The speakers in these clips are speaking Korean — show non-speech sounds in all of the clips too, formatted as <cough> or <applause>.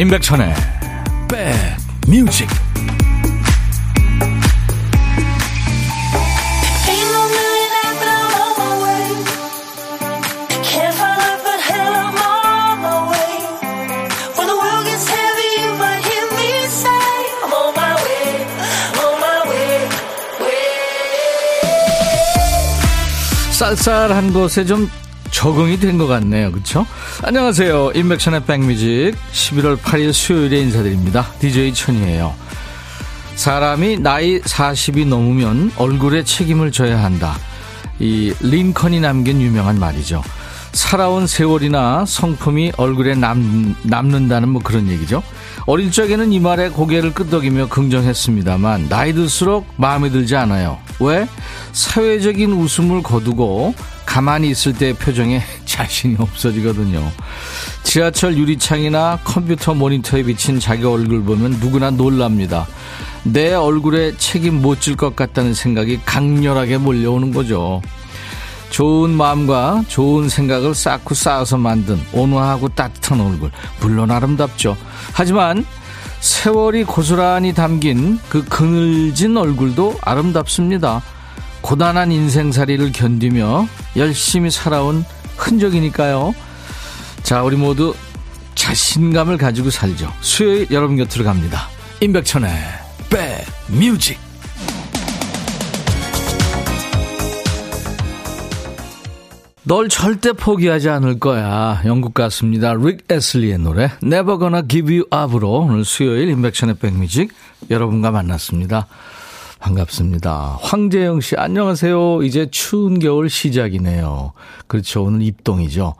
임백천의 백뮤직. 쌀쌀한 곳에 좀 적응이 된 것 같네요. 그렇죠? 안녕하세요. 인백션의 백뮤직 11월 8일 수요일에 인사드립니다. DJ 천이에요. 사람이 나이 40이 넘으면 얼굴에 책임을 져야 한다. 이 링컨이 남긴 유명한 말이죠. 살아온 세월이나 성품이 얼굴에 남, 남는다는 뭐 그런 얘기죠. 어릴 적에는 이 말에 고개를 끄덕이며 긍정했습니다만 나이 들수록 마음에 들지 않아요. 왜? 사회적인 웃음을 거두고 가만히 있을 때 표정에 <laughs> 자신이 없어지거든요. 지하철 유리창이나 컴퓨터 모니터에 비친 자기 얼굴 보면 누구나 놀랍니다. 내 얼굴에 책임 못 질 것 같다는 생각이 강렬하게 몰려오는 거죠. 좋은 마음과 좋은 생각을 쌓고 쌓아서 만든 온화하고 따뜻한 얼굴. 물론 아름답죠. 하지만 세월이 고스란히 담긴 그 그늘진 얼굴도 아름답습니다. 고단한 인생살이를 견디며 열심히 살아온 흔적이니까요. 자, 우리 모두 자신감을 가지고 살죠. 수요일 여러분 곁으로 갑니다. 임백천의 백뮤직. 널 절대 포기하지 않을 거야. 영국 가수입니다. 릭 에슬리의 노래 Never Gonna Give You Up으로 오늘 수요일 임백천의 백뮤직 여러분과 만났습니다. 반갑습니다. 황재영 씨, 안녕하세요. 이제 추운 겨울 시작이네요. 그렇죠. 오늘 입동이죠.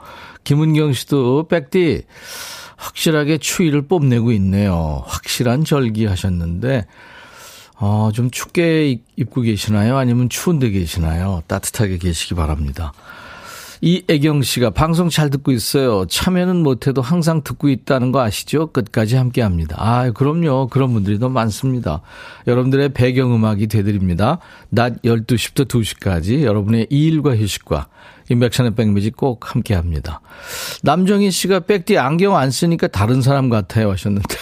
김은경 씨도 백디, 확실하게 추위를 뽐내고 있네요. 확실한 절기 하셨는데, 어, 좀 춥게 입고 계시나요? 아니면 추운데 계시나요? 따뜻하게 계시기 바랍니다. 이애경 씨가 방송 잘 듣고 있어요. 참여는 못해도 항상 듣고 있다는 거 아시죠? 끝까지 함께 합니다. 아, 그럼요. 그런 분들이 더 많습니다. 여러분들의 배경음악이 되드립니다. 낮 12시부터 2시까지 여러분의 일과 휴식과 인백션의 백뮤직 꼭 함께 합니다. 남정희 씨가 백디 안경 안 쓰니까 다른 사람 같아요 하셨는데.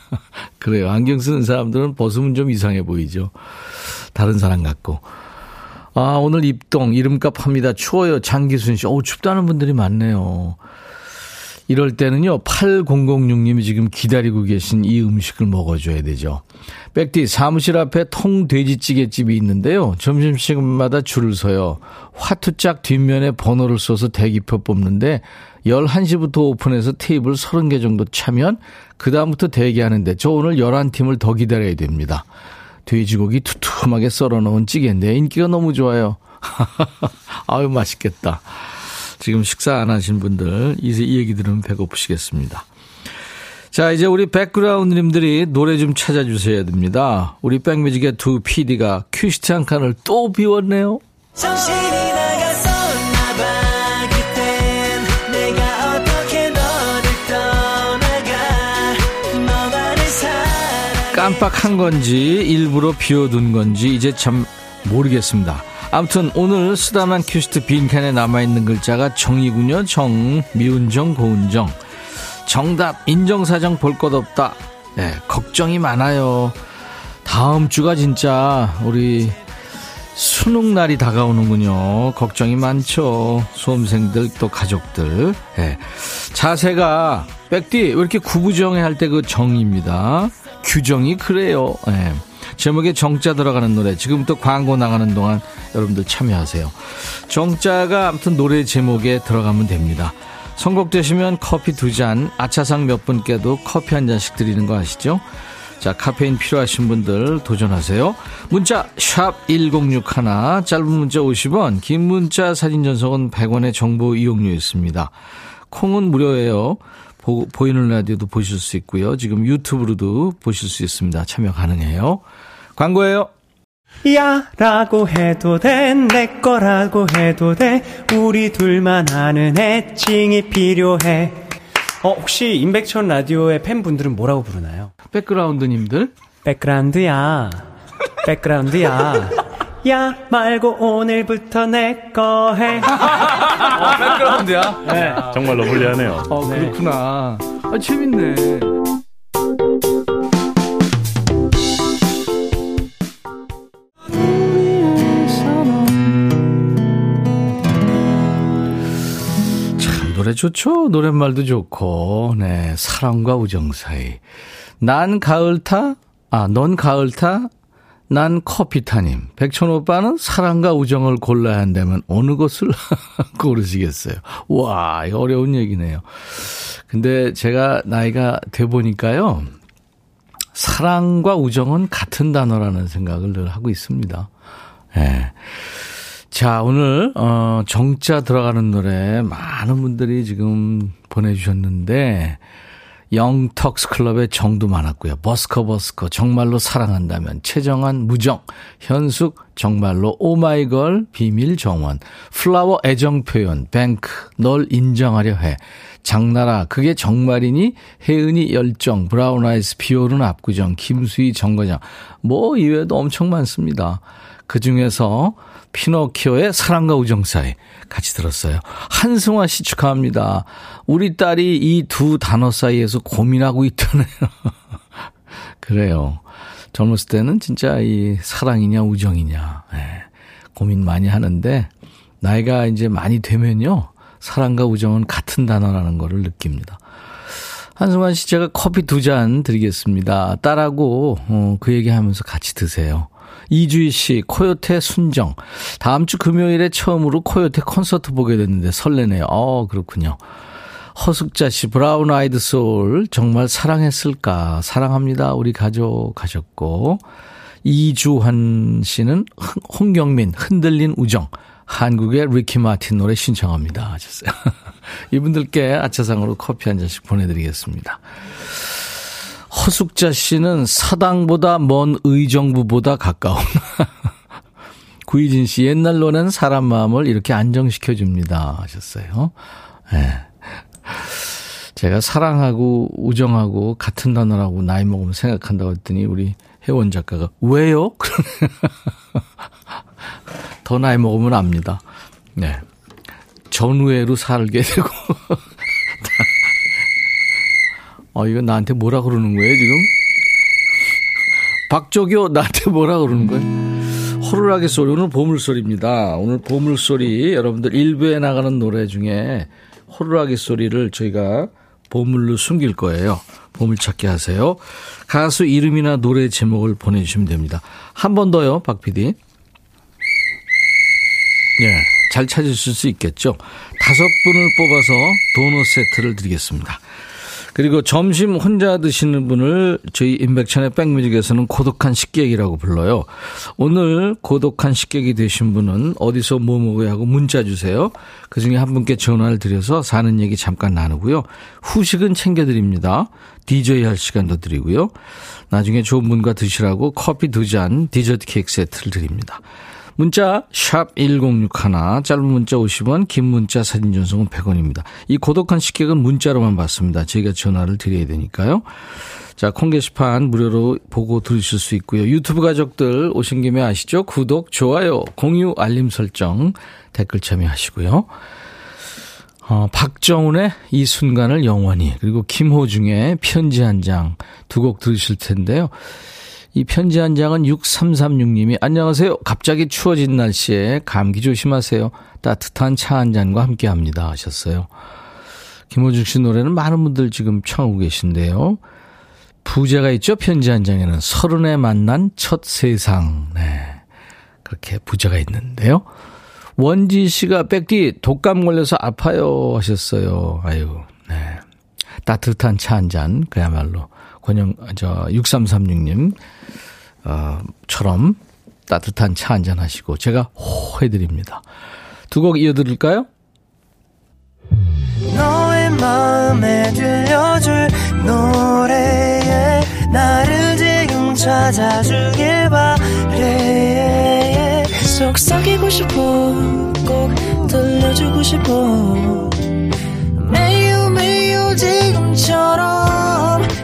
<laughs> 그래요. 안경 쓰는 사람들은 벗으면 좀 이상해 보이죠. 다른 사람 같고. 아, 오늘 입동, 이름값 합니다. 추워요. 장기순 씨. 오, 춥다는 분들이 많네요. 이럴 때는요, 8006님이 지금 기다리고 계신 이 음식을 먹어줘야 되죠. 백디, 사무실 앞에 통돼지찌개집이 있는데요. 점심시간마다 줄을 서요. 화투짝 뒷면에 번호를 써서 대기표 뽑는데, 11시부터 오픈해서 테이블 30개 정도 차면, 그다음부터 대기하는데, 저 오늘 11팀을 더 기다려야 됩니다. 돼지고기 두툼하게 썰어 놓은 찌개인데 인기가 너무 좋아요. <laughs> 아유, 맛있겠다. 지금 식사 안 하신 분들, 이제 이 얘기 들으면 배고프시겠습니다. 자, 이제 우리 백그라운드님들이 노래 좀 찾아주셔야 됩니다. 우리 백뮤직의 두 PD가 한 칸을 또 비웠네요. 정신이 깜빡한 건지 일부러 비워둔 건지 이제 참 모르겠습니다. 아무튼 오늘 쓰다만 큐시트 빈칸에 남아있는 글자가 정이군요. 정, 미운 정, 고운 정. 정답, 인정사정 볼 것 없다. 네, 걱정이 많아요. 다음 주가 진짜 우리 수능 날이 다가오는군요. 걱정이 많죠. 수험생들 또 가족들. 네. 자세가 백디 왜 이렇게 구부정해 할 때 그 정입니다. 규정이 그래요. 네. 제목에 정자 들어가는 노래 지금부터 광고 나가는 동안 여러분들 참여하세요. 정자가 아무튼 노래 제목에 들어가면 됩니다. 선곡되시면 커피 두 잔, 아차상 몇 분께도 커피 한 잔씩 드리는 거 아시죠? 자, 카페인 필요하신 분들 도전하세요. 문자 1061, 짧은 문자 50원, 긴 문자 사진 전송은 100원의 정보 이용료 있습니다. 콩은 무료예요. 보, 보이는 라디오도 보실 수 있고요. 지금 유튜브로도 보실 수 있습니다. 참여 가능해요. 광고예요. 야 라고 해도 돼 내 거라고 해도 돼 우리 둘만 아는 애칭이 필요해 어 혹시 임백천 라디오의 팬분들은 뭐라고 부르나요? 백그라운드님들 백그라운드야 백그라운드야 야 말고 오늘부터 내 거 해. <laughs> 어, 아, 백그라운드야. 네. 정말로 불리하네요. 어, 네. 그렇구나. 아, 재밌네. 참 노래 좋죠. 노랫말도 좋고, 네 사랑과 우정 사이. 난 가을 타, 아넌 가을 타, 난 커피 타님. 백천 오빠는 사랑과 우정을 골라야 한다면 어느 것을 <laughs> 고르시겠어요? 와, 이거 어려운 얘기네요. 근데 제가 나이가 돼 보니까요. 사랑과 우정은 같은 단어라는 생각을 늘 하고 있습니다. 예. 네. 자, 오늘, 어, 정자 들어가는 노래 많은 분들이 지금 보내주셨는데, 영턱스 클럽의 정도 많았고요. 버스커 버스커 정말로 사랑한다면 최정한 무정 현숙 정말로 오마이걸 비밀 정원 플라워 애정 표현 뱅크 널 인정하려 해 장나라 그게 정말이니 혜은이 열정 브라운 아이즈 비 오는 압구정 김수희 정거장 뭐 이외에도 엄청 많습니다. 그 중에서 피노키오의 사랑과 우정 사이 같이 들었어요. 한승화 씨 축하합니다. 우리 딸이 이 두 단어 사이에서 고민하고 있다네요. <laughs> 그래요. 젊었을 때는 진짜 이 사랑이냐 우정이냐 네. 고민 많이 하는데 나이가 이제 많이 되면요. 사랑과 우정은 같은 단어라는 거를 느낍니다. 한승환 씨 제가 커피 두 잔 드리겠습니다. 딸하고 어, 그 얘기하면서 같이 드세요. 이주희 씨, 코요태 순정. 다음 주 금요일에 처음으로 코요태 콘서트 보게 됐는데 설레네요. 어, 그렇군요. 허숙자 씨, 브라운 아이드 소울. 정말 사랑했을까? 사랑합니다. 우리 가족 하셨고. 이주환 씨는 홍경민, 흔들린 우정. 한국의 리키 마틴 노래 신청합니다. 하셨어요. <laughs> 이분들께 아차상으로 커피 한 잔씩 보내드리겠습니다. 허숙자 씨는 사당보다 먼 의정부보다 가까운. <laughs> 구희진 씨, 옛날 노래는 사람 마음을 이렇게 안정시켜 줍니다. 하셨어요. 네. 제가 사랑하고 우정하고 같은 단어라고 나이 먹으면 생각한다고 했더니 우리 혜원 작가가 왜요? <laughs> 더 나이 먹으면 압니다. 네. 전후회로 살게 되고 <laughs> 어, 이거 나한테 뭐라 그러는 거예요, 지금? 박조교 나한테 뭐라 그러는 거예요? 호루라기 소리, 오늘 보물소리입니다. 오늘 보물소리, 여러분들 일부에 나가는 노래 중에 호루라기 소리를 저희가 보물로 숨길 거예요. 보물찾기 하세요. 가수 이름이나 노래 제목을 보내주시면 됩니다. 한 번 더요, 박 PD. 네, 잘 찾으실 수 있겠죠? 다섯 분을 뽑아서 도넛 세트를 드리겠습니다. 그리고 점심 혼자 드시는 분을 저희 인백천의 백뮤직에서는 고독한 식객이라고 불러요. 오늘 고독한 식객이 되신 분은 어디서 뭐 먹어야 하고 문자 주세요. 그 중에 한 분께 전화를 드려서 사는 얘기 잠깐 나누고요. 후식은 챙겨드립니다. DJ 할 시간도 드리고요. 나중에 좋은 분과 드시라고 커피 두 잔 디저트 케이크 세트를 드립니다. 문자 1061, 짧은 문자 50원, 긴 문자 사진 전송은 100원입니다. 이 고독한 식객은 문자로만 받습니다. 저희가 전화를 드려야 되니까요. 자, 콩 게시판 무료로 보고 들으실 수 있고요. 유튜브 가족들 오신 김에 아시죠? 구독, 좋아요, 공유, 알림 설정, 댓글 참여하시고요. 어, 박정훈의 이 순간을 영원히, 그리고 김호중의 편지 한 장 두 곡 들으실 텐데요. 이 편지 한 장은 6336님이 안녕하세요. 갑자기 추워진 날씨에 감기 조심하세요. 따뜻한 차 한 잔과 함께 합니다. 하셨어요. 김호중 씨 노래는 많은 분들 지금 청하고 계신데요. 부제가 있죠. 편지 한 장에는 서른에 만난 첫 세상. 네. 그렇게 부제가 있는데요. 원지 씨가 백디 독감 걸려서 아파요 하셨어요. 아유, 네. 따뜻한 차 한 잔, 그야말로. 권영, 저, 6336님, 어, 처럼 따뜻한 차 한잔 하시고 제가 호 해드립니다. 두 곡 이어드릴까요? 너의 마음에 들려줄 노래에 나를 지금 찾아주길 바래 속삭이고 싶어 꼭 들려주고 싶어 매우 매우 지금처럼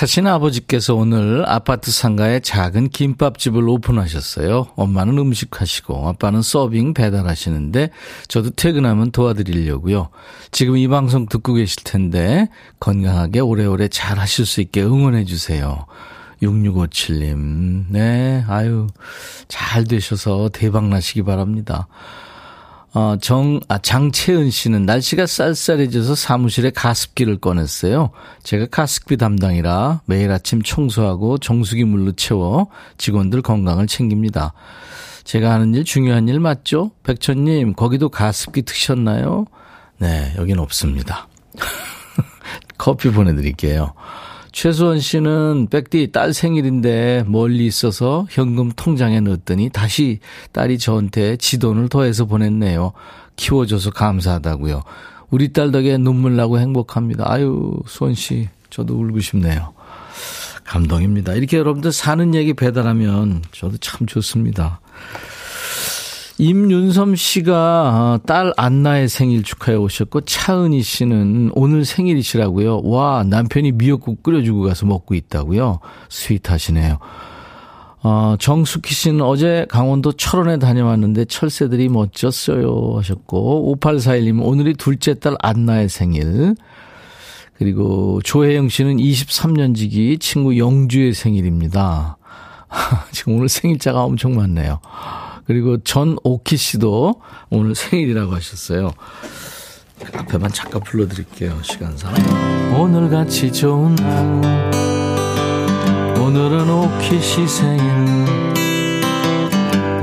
하신 아버지께서 오늘 아파트 상가에 작은 김밥집을 오픈하셨어요. 엄마는 음식 하시고 아빠는 서빙 배달하시는데 저도 퇴근하면 도와드리려고요. 지금 이 방송 듣고 계실 텐데 건강하게 오래오래 잘 하실 수 있게 응원해 주세요. 6657님. 네, 아유, 잘 되셔서 대박 나시기 바랍니다. 어, 정, 아, 장채은 씨는 날씨가 쌀쌀해져서 사무실에 가습기를 꺼냈어요. 제가 가습기 담당이라 매일 아침 청소하고 정수기 물로 채워 직원들 건강을 챙깁니다. 제가 하는 일 중요한 일 맞죠? 백천님, 거기도 가습기 트셨나요? 네, 여긴 없습니다. <laughs> 커피 보내드릴게요. 최수원 씨는 백디 딸 생일인데 멀리 있어서 현금 통장에 넣었더니 다시 딸이 저한테 지돈을 더해서 보냈네요. 키워줘서 감사하다고요. 우리 딸 덕에 눈물 나고 행복합니다. 아유, 수원 씨, 저도 울고 싶네요. 감동입니다. 이렇게 여러분들 사는 얘기 배달하면 저도 참 좋습니다. 임윤섬 씨가 어, 딸 안나의 생일 축하해 오셨고 차은희 씨는 오늘 생일이시라고요. 와 남편이 미역국 끓여주고 가서 먹고 있다고요. 스윗하시네요. 어, 정숙희 씨는 어제 강원도 철원에 다녀왔는데 철새들이 멋졌어요 하셨고 5841님 오늘이 둘째 딸 안나의 생일 그리고 조혜영 씨는 23년 지기 친구 영주의 생일입니다. <laughs> 지금 오늘 생일자가 엄청 많네요. 그리고 전 오키 씨도 오늘 생일이라고 하셨어요. 그 앞에만 잠깐 불러드릴게요. 시간상. 오늘같이 좋은 날 오늘은 오키 씨 생일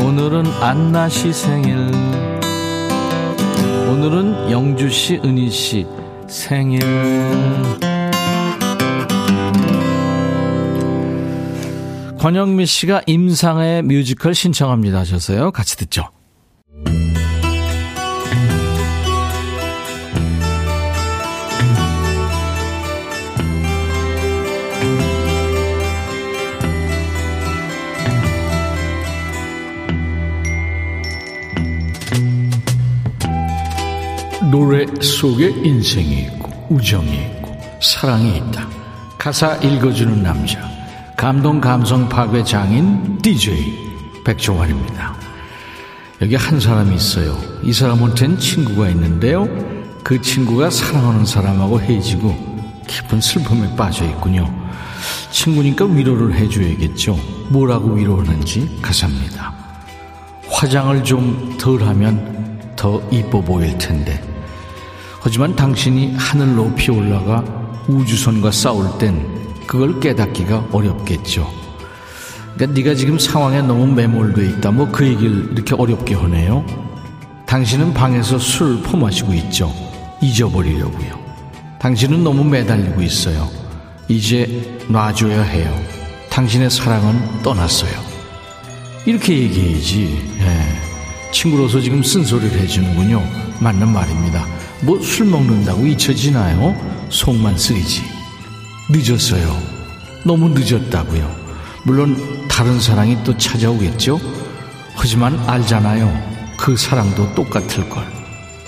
오늘은 안나 씨 생일 오늘은 영주 씨, 은희 씨 생일 권영미 씨가 임상의 뮤지컬 신청합니다 하셔서요. 같이 듣죠. 노래 속에 인생이 있고 우정이 있고 사랑이 있다. 가사 읽어주는 남자. 감동 감성 파괴 장인 DJ 백종환입니다. 여기 한 사람이 있어요. 이 사람한테는 친구가 있는데요. 그 친구가 사랑하는 사람하고 헤어지고 깊은 슬픔에 빠져 있군요. 친구니까 위로를 해줘야겠죠. 뭐라고 위로하는지 가사입니다. 화장을 좀 덜 하면 더 이뻐 보일 텐데. 하지만 당신이 하늘 높이 올라가 우주선과 싸울 땐 그걸 깨닫기가 어렵겠죠. 그러니까 네가 지금 상황에 너무 매몰돼 있다. 뭐 그 얘기를 이렇게 어렵게 하네요. 당신은 방에서 술 퍼마시고 있죠. 잊어버리려고요. 당신은 너무 매달리고 있어요. 이제 놔줘야 해요. 당신의 사랑은 떠났어요. 이렇게 얘기해야지. 예. 친구로서 지금 쓴소리를 해주는군요. 맞는 말입니다. 뭐 술 먹는다고 잊혀지나요? 속만 쓰이지. 늦었어요. 너무 늦었다고요. 물론 다른 사랑이 또 찾아오겠죠? 하지만 알잖아요. 그 사랑도 똑같을 걸.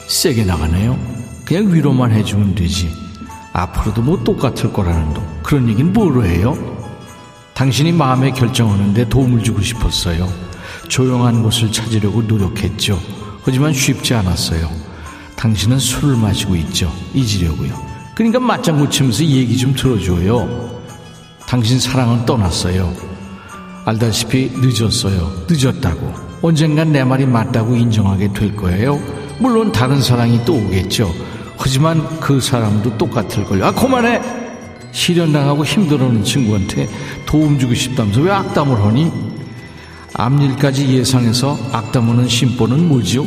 세게 나가네요. 그냥 위로만 해주면 되지. 앞으로도 뭐 똑같을 거라는 도 그런 얘기는 뭐로 해요? 당신이 마음에 결정하는데 도움을 주고 싶었어요. 조용한 곳을 찾으려고 노력했죠. 하지만 쉽지 않았어요. 당신은 술을 마시고 있죠. 잊으려고요. 그러니까 맞장구 치면서 얘기 좀 들어줘요. 당신 사랑은 떠났어요. 알다시피 늦었어요. 늦었다고. 언젠간 내 말이 맞다고 인정하게 될 거예요. 물론 다른 사랑이 또 오겠죠. 하지만 그 사람도 똑같을 걸요. 아, 그만해! 실현당하고 힘들어하는 친구한테 도움 주고 싶다면서 왜 악담을 하니? 앞일까지 예상해서 악담하는 심보는 뭐죠?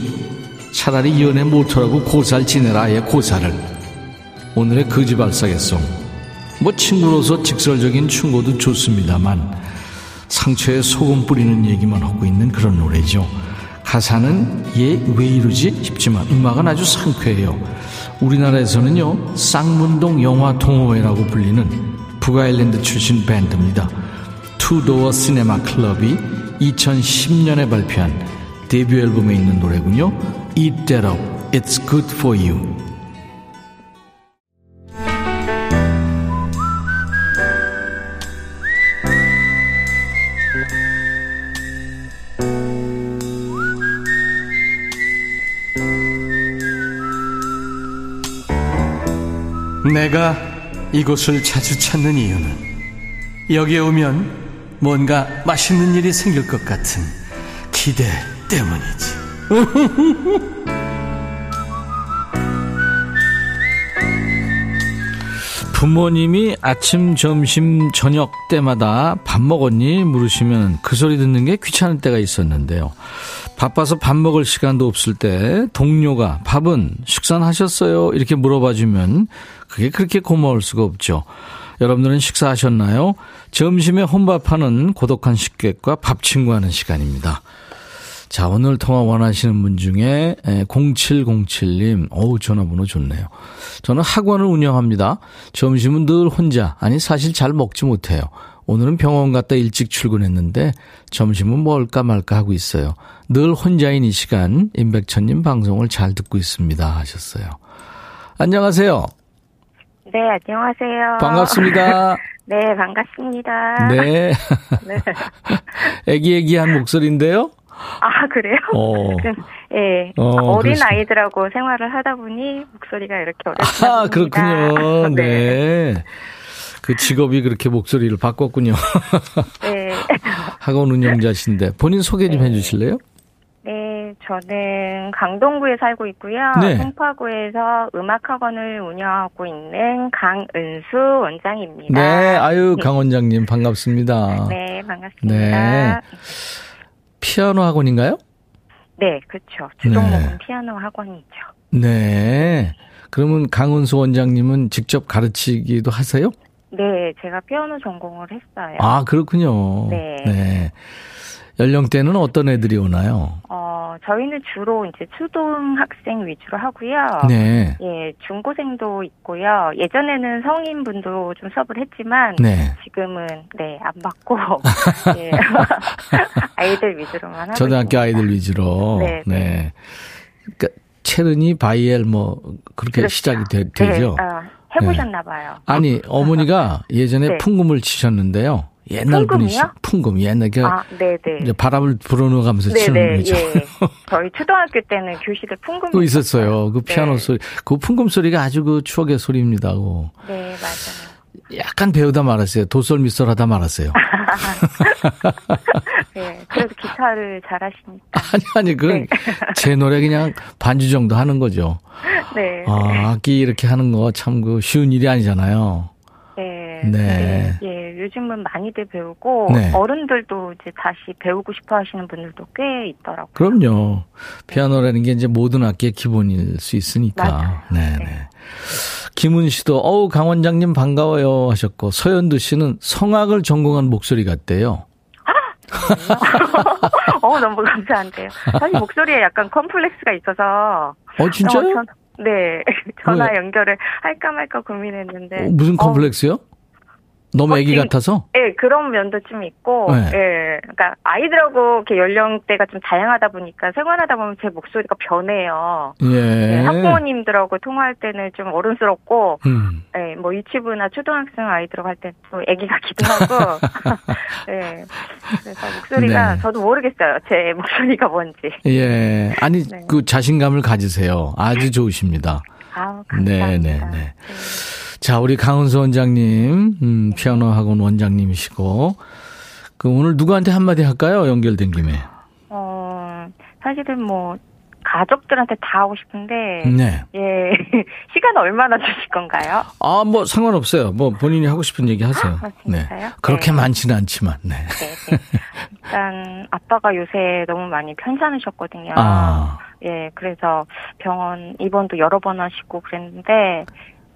차라리 연애 못하라고 고살 지내라, 아예 고사를. 오늘의 거지발사겠송. 뭐 친구로서 직설적인 충고도 좋습니다만 상처에 소금 뿌리는 얘기만 하고 있는 그런 노래죠. 가사는 얘 왜 이러지 싶지만 음악은 아주 상쾌해요. 우리나라에서는요 쌍문동 영화 동호회라고 불리는 북아일랜드 출신 밴드입니다. 투도어 시네마 클럽이 2010년에 발표한 데뷔 앨범에 있는 노래군요. Eat That Up, It's Good For You. 내가 이곳을 자주 찾는 이유는 여기에 오면 뭔가 맛있는 일이 생길 것 같은 기대 때문이지. <laughs> 부모님이 아침, 점심, 저녁 때마다 밥 먹었니? 물으시면 그 소리 듣는 게 귀찮을 때가 있었는데요. 바빠서 밥 먹을 시간도 없을 때 동료가 밥은 식사는 하셨어요? 이렇게 물어봐 주면 그게 그렇게 고마울 수가 없죠. 여러분들은 식사하셨나요? 점심에 혼밥하는 고독한 식객과 밥 친구하는 시간입니다. 자, 오늘 통화 원하시는 분 중에 0707님, 어우, 전화번호 좋네요. 저는 학원을 운영합니다. 점심은 늘 혼자, 아니, 사실 잘 먹지 못해요. 오늘은 병원 갔다 일찍 출근했는데 점심은 뭘까 말까 하고 있어요. 늘 혼자인 이 시간 임백천님 방송을 잘 듣고 있습니다 하셨어요. 안녕하세요. 네, 안녕하세요. 반갑습니다. <laughs> 네, 반갑습니다. 네. <laughs> 네. 애기애기한 목소리인데요. 아, 그래요? 어. 예. 어, 어린 그렇습니다. 아이들하고 생활을 하다 보니 목소리가 이렇게 어렵습니다. 아, 그렇군요. <laughs> 네. 네. 그 직업이 그렇게 목소리를 바꿨군요. 네. <laughs> 학원 운영자신데 본인 소개 좀 네. 해주실래요? 네, 저는 강동구에 살고 있고요. 네. 송파구에서 음악학원을 운영하고 있는 강은수 원장입니다. 네, 아유 강 원장님 반갑습니다. 네, 반갑습니다. 네. 피아노 학원인가요? 네, 그렇죠. 주동목은 네. 피아노 학원이죠. 네. 그러면 강은수 원장님은 직접 가르치기도 하세요? 네, 제가 피아노 전공을 했어요. 아, 그렇군요. 네. 네. 연령대는 어떤 애들이 오나요? 어, 저희는 주로 이제 초등학생 위주로 하고요. 네. 예, 중고생도 있고요. 예전에는 성인분도 좀 수업을 했지만 네. 지금은 네, 안 받고 <laughs> 예. <laughs> 아이들 위주로만 하고 초등학교 아이들 위주로. 네. 네. 네. 그러니까 체르니 바이엘 뭐 그렇게 그렇죠. 시작이 되, 죠 네. 어, 해보셨나 봐요. 아니, 어머니가 예전에 네. 풍금을 치셨는데요. 옛날 분이시 풍금 옛날 그 아, 이제 바람을 불어넣어가면서 치는 거죠. 예. <laughs> 저희 초등학교 때는 교실에 풍금 또 있었어요. 그 피아노 네. 소리, 그 풍금 소리가 아주 그 추억의 소리입니다. 네 맞아요. 약간 배우다 말았어요. 도솔미솔 하다 말았어요. <laughs> 네, 그래도 기타를 잘 하시니까. <laughs> 아니, 아니, 그건 네. <laughs> 제 노래 그냥 반주 정도 하는 거죠. 네. 아, 악기 이렇게 하는 거 참 그 쉬운 일이 아니잖아요. 네. 네. 예, 요즘은 많이들 배우고 네. 어른들도 이제 다시 배우고 싶어 하시는 분들도 꽤 있더라고요. 그럼요. 피아노라는 게 이제 모든 악기의 기본일 수 있으니까. 네, 네. 네. 김은 씨도 어우 강 원장님 반가워요 하셨고 서현두 씨는 성악을 전공한 목소리 같대요. 어 너무 감사한데요. 사실 목소리에 약간 컴플렉스가 있어서. 어 진짜요? 어, 전, 네 <laughs> 전화 왜? 연결을 할까 말까 고민했는데. 어, 무슨 어. 컴플렉스요? 어, 너무 애기 같아서? 예, 그런 면도 좀 있고, 네. 예, 그러니까 아이들하고 이렇게 연령대가 좀 다양하다 보니까 생활하다 보면 제 목소리가 변해요. 예. 예 학부모님들하고 통화할 때는 좀 어른스럽고, 음. 예, 뭐 유치부나 초등학생 아이들하고 할때또 애기 같기도 하고, <laughs> 예. 그래서 목소리가 네. 저도 모르겠어요. 제 목소리가 뭔지. 예. 아니, 네. 그 자신감을 가지세요. 아주 좋으십니다. 아, 감사합니다. 네, 네, 네. 네. 자, 우리 강은수 원장님, 음, 피아노 학원 원장님이시고, 그 오늘 누구한테 한마디 할까요? 연결된 김에. 어, 사실은 뭐, 가족들한테 다 하고 싶은데. 네. 예. <laughs> 시간 얼마나 주실 건가요? 아, 뭐 상관없어요. 뭐 본인이 하고 싶은 얘기 하세요. 아, 네. 그렇게 네. 많지는 않지만. 네. 네, 네. 일단 아빠가 요새 너무 많이 편찮으셨거든요. 아. 예, 그래서 병원 입원도 여러 번 하시고 그랬는데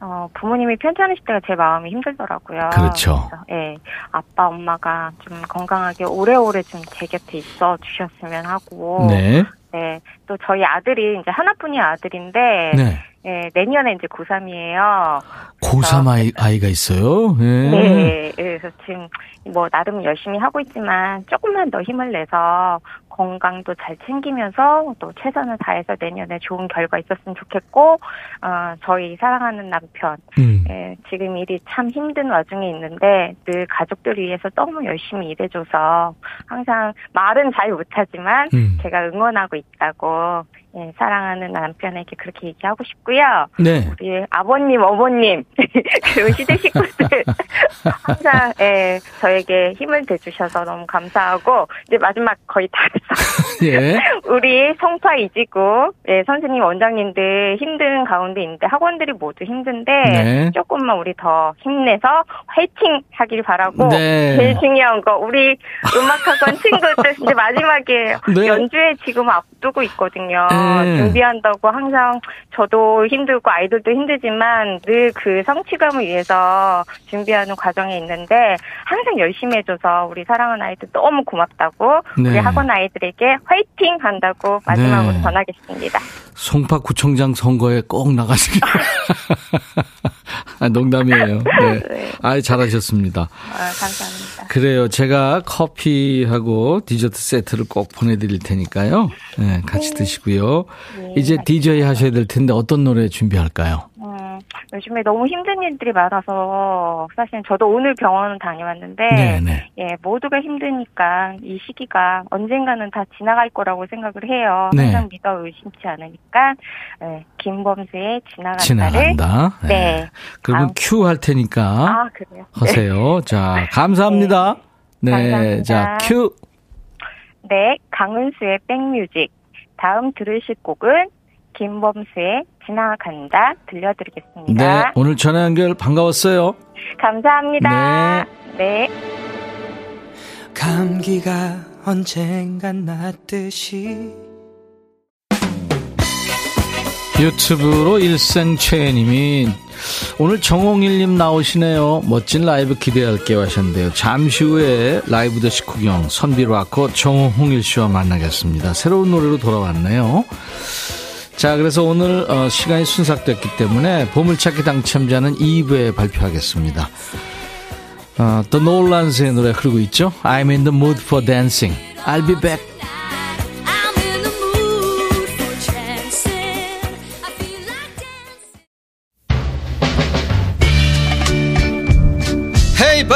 어, 부모님이 편찮으실 때가 제 마음이 힘들더라고요. 그렇죠. 그래서, 예, 아빠, 엄마가 좀 건강하게 오래오래 좀 제 곁에 있어 주셨으면 하고. 네. 네. 또 저희 아들이 이제 하나뿐이 아들인데. 네. 예, 내년에 이제 고3이에요. 고3 아이, 아이가 있어요? 네. 네. 그래서 지금 뭐 나름 열심히 하고 있지만 조금만 더 힘을 내서 건강도 잘 챙기면서 또 최선을 다해서 내년에 좋은 결과 있었으면 좋겠고, 어, 저희 사랑하는 남편, 음. 예, 지금 일이 참 힘든 와중에 있는데 늘 가족들 위해서 너무 열심히 일해줘서 항상 말은 잘 못하지만 음. 제가 응원하고 있다고 예, 사랑하는 남편에게 그렇게 얘기하고 싶고요. 네. 우리 아버님, 어머님, <laughs> 그리고 시대 식구들 항상 예, 저에게 힘을 대주셔서 너무 감사하고 이제 마지막 거의 다. <laughs> 예. <laughs> 우리 성파 이지구 예, 선생님, 원장님들 힘든 가운데 있는데 학원들이 모두 힘든데 네. 조금만 우리 더 힘내서 화이팅 하길 바라고 네. 제일 중요한 거 우리 음악학원 친구들 <laughs> 이제 마지막에 네. 연주회 지금 앞 두고 있거든요. 네. 네. 준비한다고 항상 저도 힘들고 아이들도 힘들지만 늘 그 성취감을 위해서 준비하는 과정에 있는데 항상 열심히 해줘서 우리 사랑하는 아이들 너무 고맙다고 네. 우리 학원 아이들에게 화이팅 한다고 마지막으로 네. 전하겠습니다. 송파구청장 선거에 꼭 나가시길. 아, <laughs> 농담이에요. 네. 네. 아, 잘하셨습니다. 아, 감사합니다. 그래요. 제가 커피하고 디저트 세트를 꼭 보내드릴 테니까요. 네, 같이 네. 드시고요. 네, 이제 DJ 하셔야 될 텐데 어떤 노래 준비할까요? 요즘에 너무 힘든 일들이 많아서 사실 저도 오늘 병원 다녀왔는데 네네. 예 모두가 힘드니까 이 시기가 언젠가는 다 지나갈 거라고 생각을 해요. 네. 항상 믿어 의심치 않으니까 예, 김범수의 지나간다를 지나간다. 네. 네. 그러면 큐 할 테니까 아, 그래요? 하세요. <laughs> 네. 자 감사합니다. 네, 네. 감사합니다. 자 큐. 네 강은수의 백뮤직 다음 들으실 곡은 김범수의 지나간다 들려드리겠습니다. 네, 오늘 전화 연결 반가웠어요. 감사합니다. 네. 네. 감기가 언젠간 낫듯이 유튜브로 일생최님이 오늘 정홍일님 나오시네요. 멋진 라이브 기대할게요 하셨는데요. 잠시 후에 라이브 더 식후경 선비로아코 정홍일 씨와 만나겠습니다. 새로운 노래로 돌아왔네요. 자, 그래서 오늘 어, 시간이 순삭됐기 때문에 보물찾기 당첨자는 2부에 발표하겠습니다. 어, The Nolans의 노래 흐르고 있죠? I'm in the mood for dancing. I'll be back.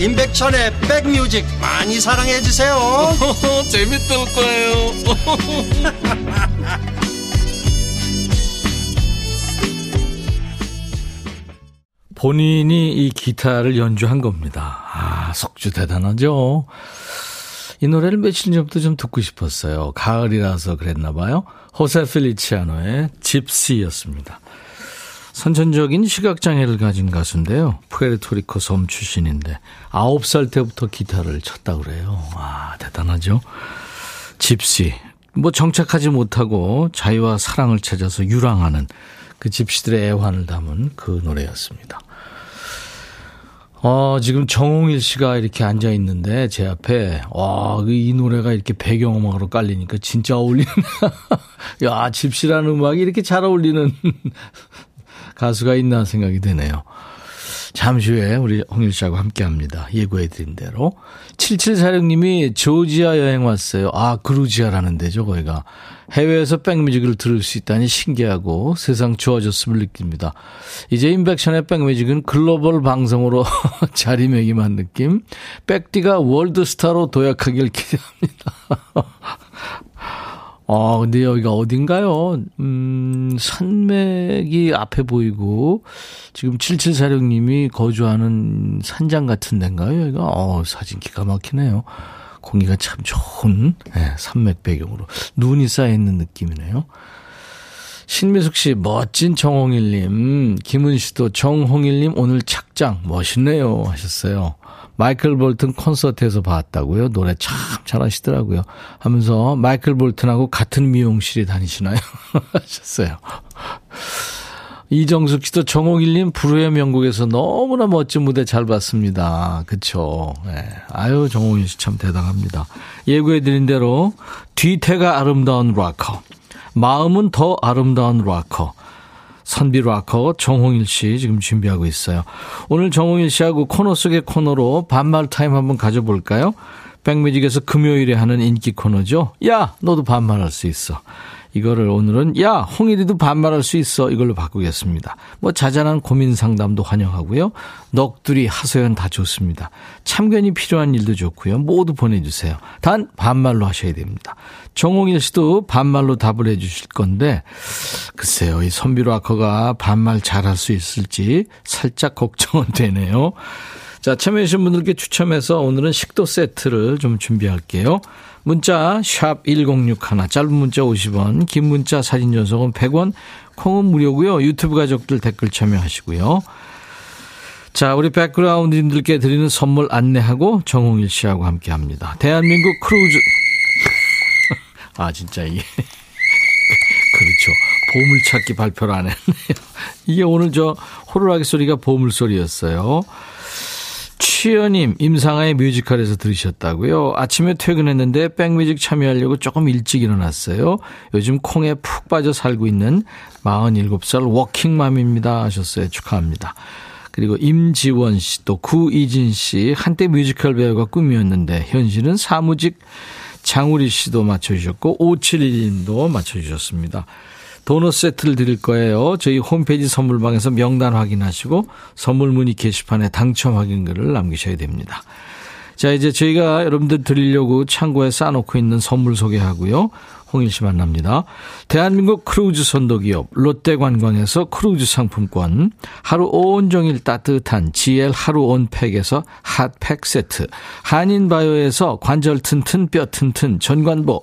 임백천의 백뮤직 많이 사랑해 주세요 <laughs> 재밌을 거예요 <laughs> 본인이 이 기타를 연주한 겁니다. 아, 석주 대단하죠? 이 노래를 며칠 전부터 좀 듣고 싶었어요. 가을이라서 그랬나 봐요. 호세 필리치아노의 집시였습니다. 선천적인 시각장애를 가진 가수인데요. 푸에르토리코 섬 출신인데 9살 때부터 기타를 쳤다 그래요. 와, 대단하죠? 집시. 뭐 정착하지 못하고 자유와 사랑을 찾아서 유랑하는 그 집시들의 애환을 담은 그 노래였습니다. 어, 지금 정홍일 씨가 이렇게 앉아 있는데 제 앞에 와, 그이 노래가 이렇게 배경음악으로 깔리니까 진짜 어울리는 <laughs> 야, 집시라는 음악이 이렇게 잘 어울리는 가수가 있나 생각이 되네요. 잠시 후에 우리 홍일 씨하고 함께 합니다. 예고해드린 대로. 7746님이 조지아 여행 왔어요. 아, 그루지아라는 데죠, 거기가. 해외에서 백뮤직을 들을 수 있다니 신기하고 세상 좋아졌음을 느낍니다. 이제 인백션의 백뮤직은 글로벌 방송으로 <laughs> 자리매김한 느낌. 백디가 월드스타로 도약하길 기대합니다. <laughs> 아, 근데 여기가 어딘가요? 음, 산맥이 앞에 보이고, 지금 7746님이 거주하는 산장 같은 데인가요? 여기가? 어, 사진 기가 막히네요. 공기가 참 좋은, 네, 산맥 배경으로. 눈이 쌓여있는 느낌이네요. 신미숙 씨, 멋진 정홍일님, 김은 씨도 정홍일님 오늘 착장 멋있네요 하셨어요. 마이클 볼튼 콘서트에서 봤다고요. 노래 참 잘하시더라고요. 하면서 마이클 볼튼하고 같은 미용실에 다니시나요? <laughs> 하셨어요. 이정숙 씨도 정홍일님 불후의 명곡에서 너무나 멋진 무대 잘 봤습니다. 그쵸. 네. 아유, 정홍일 씨 참 대단합니다. 예고해드린 대로 뒤태가 아름다운 락커, 마음은 더 아름다운 락커, 선비 락커 정홍일 씨 지금 준비하고 있어요. 오늘 정홍일 씨하고 코너 속의 코너로 반말 타임 한번 가져볼까요? 백뮤직에서 금요일에 하는 인기 코너죠. 야, 너도 반말할 수 있어. 이거를 오늘은 야 홍일이도 반말할 수 있어 이걸로 바꾸겠습니다. 뭐 자잘한 고민 상담도 환영하고요. 넋두리 하소연 다 좋습니다. 참견이 필요한 일도 좋고요. 모두 보내주세요. 단 반말로 하셔야 됩니다. 정홍일 씨도 반말로 답을 해주실 건데 글쎄요 이 선비 락커가 반말 잘할 수 있을지 살짝 걱정은 되네요. 자 참여해주신 분들께 추첨해서 오늘은 식도 세트를 좀 준비할게요. 문자 1061, 짧은 문자 50원, 긴 문자 사진 전송은 100원, 콩은 무료고요. 유튜브 가족들 댓글 참여하시고요. 자, 우리 백그라운드님들께 드리는 선물 안내하고 정홍일 씨하고 함께 합니다. 대한민국 크루즈. <laughs> 아, 진짜 이게. <laughs> 그렇죠. 보물찾기 발표를 안 했네요. <laughs> 이게 오늘 저 호루라기 소리가 보물소리였어요. 취연님, 임상아의 뮤지컬에서 들으셨다고요? 아침에 퇴근했는데 백뮤직 참여하려고 조금 일찍 일어났어요. 요즘 콩에 푹 빠져 살고 있는 47살 워킹맘입니다. 하셨어요. 축하합니다. 그리고 임지원 씨, 또 구이진 씨, 한때 뮤지컬 배우가 꿈이었는데, 현실은 사무직 장우리 씨도 맞춰주셨고, 571님도 맞춰주셨습니다. 도넛 세트를 드릴 거예요. 저희 홈페이지 선물방에서 명단 확인하시고 선물 문의 게시판에 당첨 확인글을 남기셔야 됩니다. 자, 이제 저희가 여러분들 드리려고 창고에 쌓아놓고 있는 선물 소개하고요. 홍일 씨 만납니다. 대한민국 크루즈 선도기업 롯데관광에서 크루즈 상품권, 하루 온종일 따뜻한 GL 하루 온팩에서 핫팩 세트, 한인바이오에서 관절 튼튼 뼈 튼튼 전관보,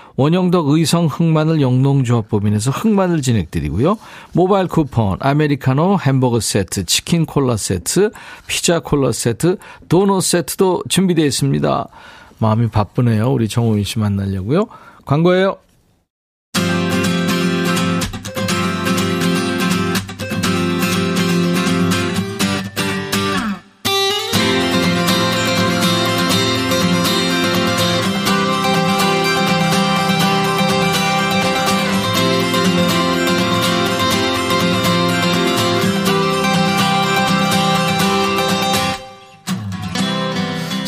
원형덕 의성 흑마늘 영농조합법인에서 흑마늘 진행드리고요. 모바일 쿠폰, 아메리카노 햄버거 세트, 치킨 콜라 세트, 피자 콜라 세트, 도넛 세트도 준비되어 있습니다. 마음이 바쁘네요. 우리 정호인 씨 만나려고요. 광고예요.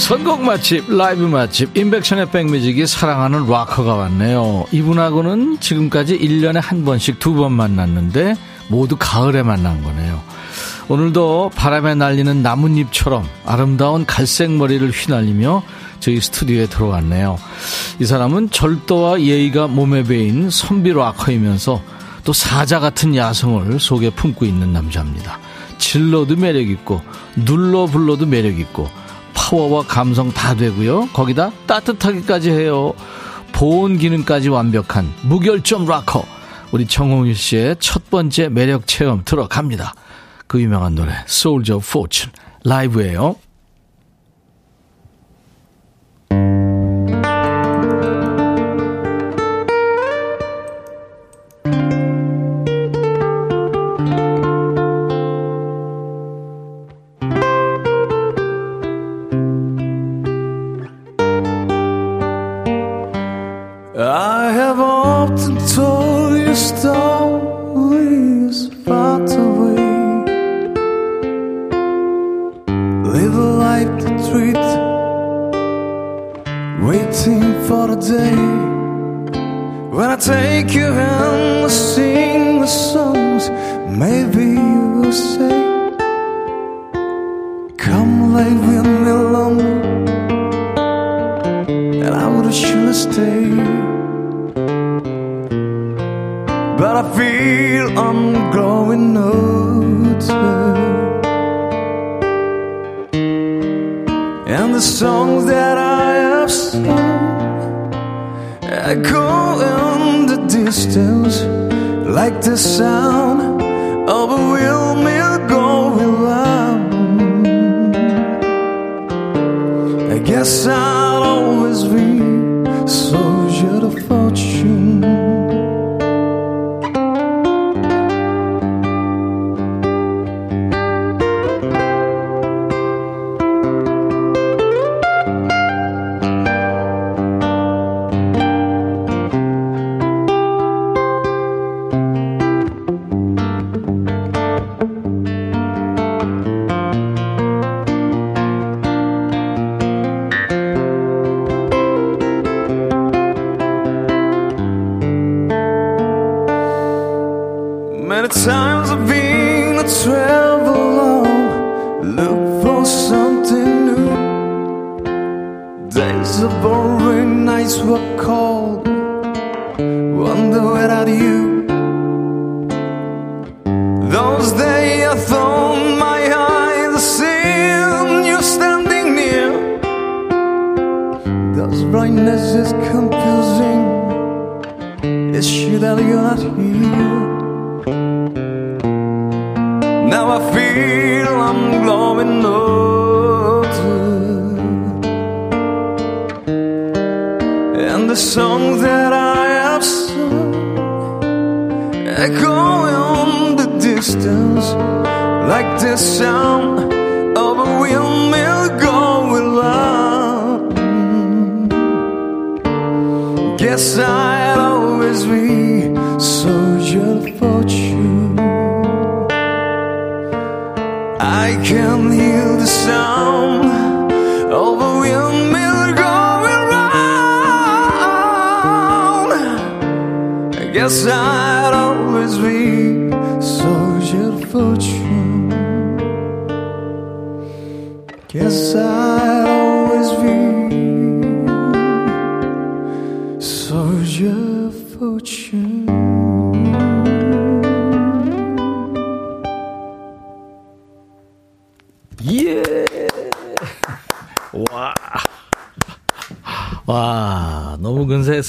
선곡 맛집, 라이브 맛집, 인백션의 백뮤직이 사랑하는 락커가 왔네요. 이분하고는 지금까지 1년에 한 번씩 두 번 만났는데 모두 가을에 만난 거네요. 오늘도 바람에 날리는 나뭇잎처럼 아름다운 갈색 머리를 휘날리며 저희 스튜디오에 들어왔네요. 이 사람은 절도와 예의가 몸에 배인 선비 락커이면서 또 사자 같은 야성을 속에 품고 있는 남자입니다. 질러도 매력있고 눌러 불러도 매력있고 파워와 감성 다 되고요. 거기다 따뜻하기까지 해요. 보온 기능까지 완벽한 무결점 락커. 우리 정홍일 씨의 첫 번째 매력 체험 들어갑니다. 그 유명한 노래 Soldier of Fortune 라이브예요. but I feel I'm growing older. And the songs that I have sung echo in the distance like the sound of a windmill going round. I guess I.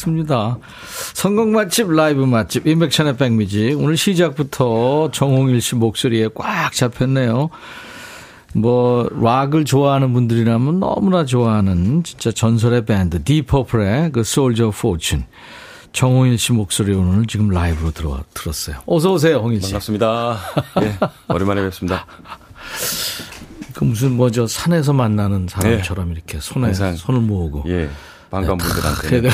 근사했습니다. 성공 맛집, 라이브 맛집, 임백천의 백뮤직. 오늘 시작부터 정홍일 씨 목소리에 꽉 잡혔네요. 뭐, 락을 좋아하는 분들이라면 너무나 좋아하는 진짜 전설의 밴드, 딥 퍼플의 그 Soldier of Fortune. 정홍일 씨 목소리 오늘 지금 라이브로 들어, 들었어요. 어서 오세요, 홍일 씨. 반갑습니다. 예, 오랜만에 뵙습니다. 그 무슨 뭐죠 산에서 만나는 사람처럼 예. 이렇게 손에 항상, 손을 모으고 예, 반가운 네, 분들한테 네.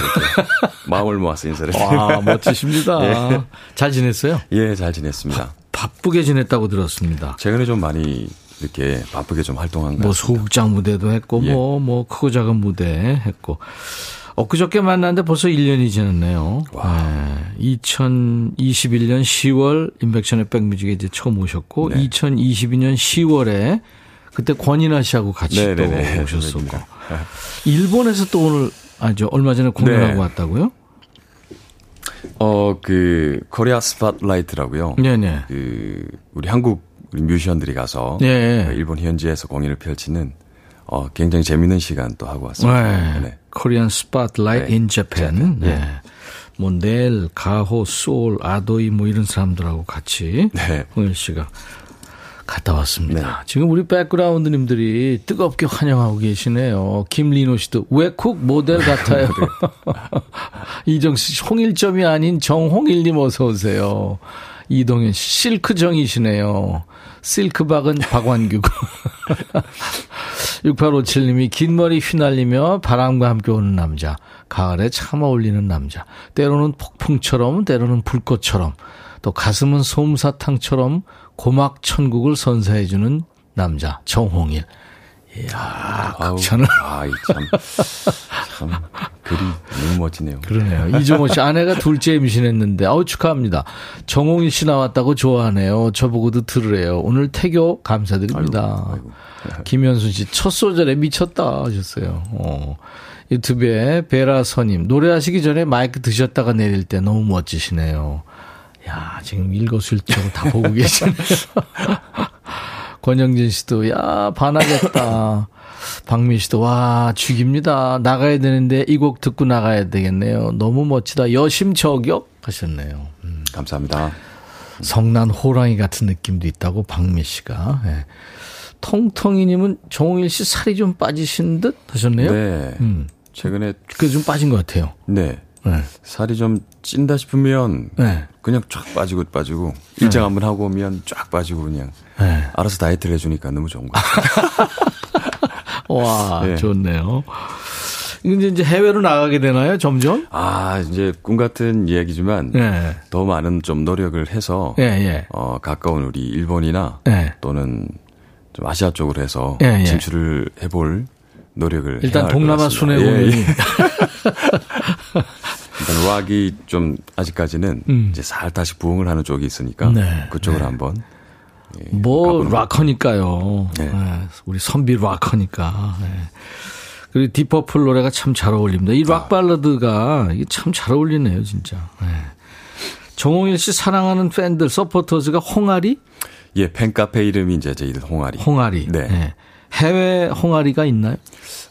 마음을 모아서 인사를 와. 멋지십니다. <laughs> 예. 잘 지냈어요? 예, 잘 지냈습니다. 바 쁘게 지냈다고 들었습니다. 최근에 좀 많이 이렇게 바쁘게 좀 활동한 것 뭐. 소극장 무대도 했고 예. 뭐뭐 크고 작은 무대 했고 엊그저께 만났는데 벌써 1년이 지났네요. 네. 2021년 10월 인백션의 백뮤직에 이제 처음 오셨고 네. 2022년 10월에 그때 권인하 씨하고 같이 네네네. 또 오셨었고 선배님이랑. 일본에서 또 오늘 아 저 얼마 전에 공연하고 네. 왔다고요? 어, 그 Korea Spotlight라고요. 네 네. 그 우리 한국 우리 뮤지션들이 가서 네. 그 일본 현지에서 공연을 펼치는 어, 굉장히 재밌는 시간 또 하고 왔습니다. 네. 네. Korean Spotlight 네. in Japan. 네. 뭐 넬, 가호, 소울, 아도이 뭐 이런 사람들하고 같이 네. 홍일 씨가 갔다 왔습니다. 네. 지금 우리 백그라운드님들이 뜨겁게 환영하고 계시네요. 김리노 씨도 외국 모델 같아요. <laughs> <laughs> 이정씨 홍일점이 아닌 정홍일님 어서 오세요. 이동현 씨 실크정이시네요. 실크박은 박완규고. <laughs> 6857님이 긴 머리 휘날리며 바람과 함께 오는 남자. 가을에 참 어울리는 남자. 때로는 폭풍처럼, 때로는 불꽃처럼, 또 가슴은 솜사탕처럼 고막 천국을 선사해주는 남자. 정홍일. 이야, 극찬을. 아이 참, 참 글이 너무 멋지네요. 그러네요. 이종호 씨 아내가 둘째 임신했는데 아우 축하합니다. 정홍일 씨 나왔다고 좋아하네요. 저보고도 들으래요. 오늘 태교 감사드립니다. 아이고, 김현순 씨 첫 소절에 미쳤다 하셨어요. 어. 유튜브에 베라서님 노래하시기 전에 마이크 드셨다가 내릴 때 너무 멋지시네요. 야, 지금 일거수일투족을 다 보고 계시네요. <laughs> 권영진 씨도, 야, 반하겠다. 박민 씨도, 와, 죽입니다. 나가야 되는데 이 곡 듣고 나가야 되겠네요. 너무 멋지다. 여심 저격 하셨네요. 음. 감사합니다. 성난 호랑이 같은 느낌도 있다고 박미 씨가. 예. 통통이님은 정홍일 씨 살이 좀 빠지신 듯 하셨네요. 네. 음. 최근에 그좀 빠진 것 같아요. 네. 네. 살이 좀 찐다 싶으면 네. 그냥 쫙 빠지고 빠지고 일정 네. 한번 하고 오면 쫙 빠지고 그냥 네. 알아서 다이어트를 해주니까 너무 좋은 것 같아요. <laughs> 와 네. 좋네요. 이제 이제 해외로 나가게 되나요, 점점? 아, 이제 꿈 같은 이야기지만 네. 더 많은 좀 노력을 해서 예, 예. 어, 가까운 우리 일본이나 예. 또는 좀 아시아 쪽으로 해서 예, 예. 진출을 해볼 노력을 일단 동남아 순회공이 예, <laughs> 일단 락이 좀 아직까지는 음. 이제 살 다시 부흥을 하는 쪽이 있으니까 네. 그쪽으로 네. 한번 예, 뭐 락커니까요. 네. 네. 우리 선비 락커니까. 네. 그리고 디퍼플 노래가 참 잘 어울립니다. 이락 아. 발라드가 참 잘 어울리네요, 진짜. 네. 정홍일 씨 사랑하는 팬들 서포터즈가 홍아리? 예, 팬카페 이름이 이제 저희들 홍아리. 홍아리. 네. 네. 해외 홍아리가 있나요?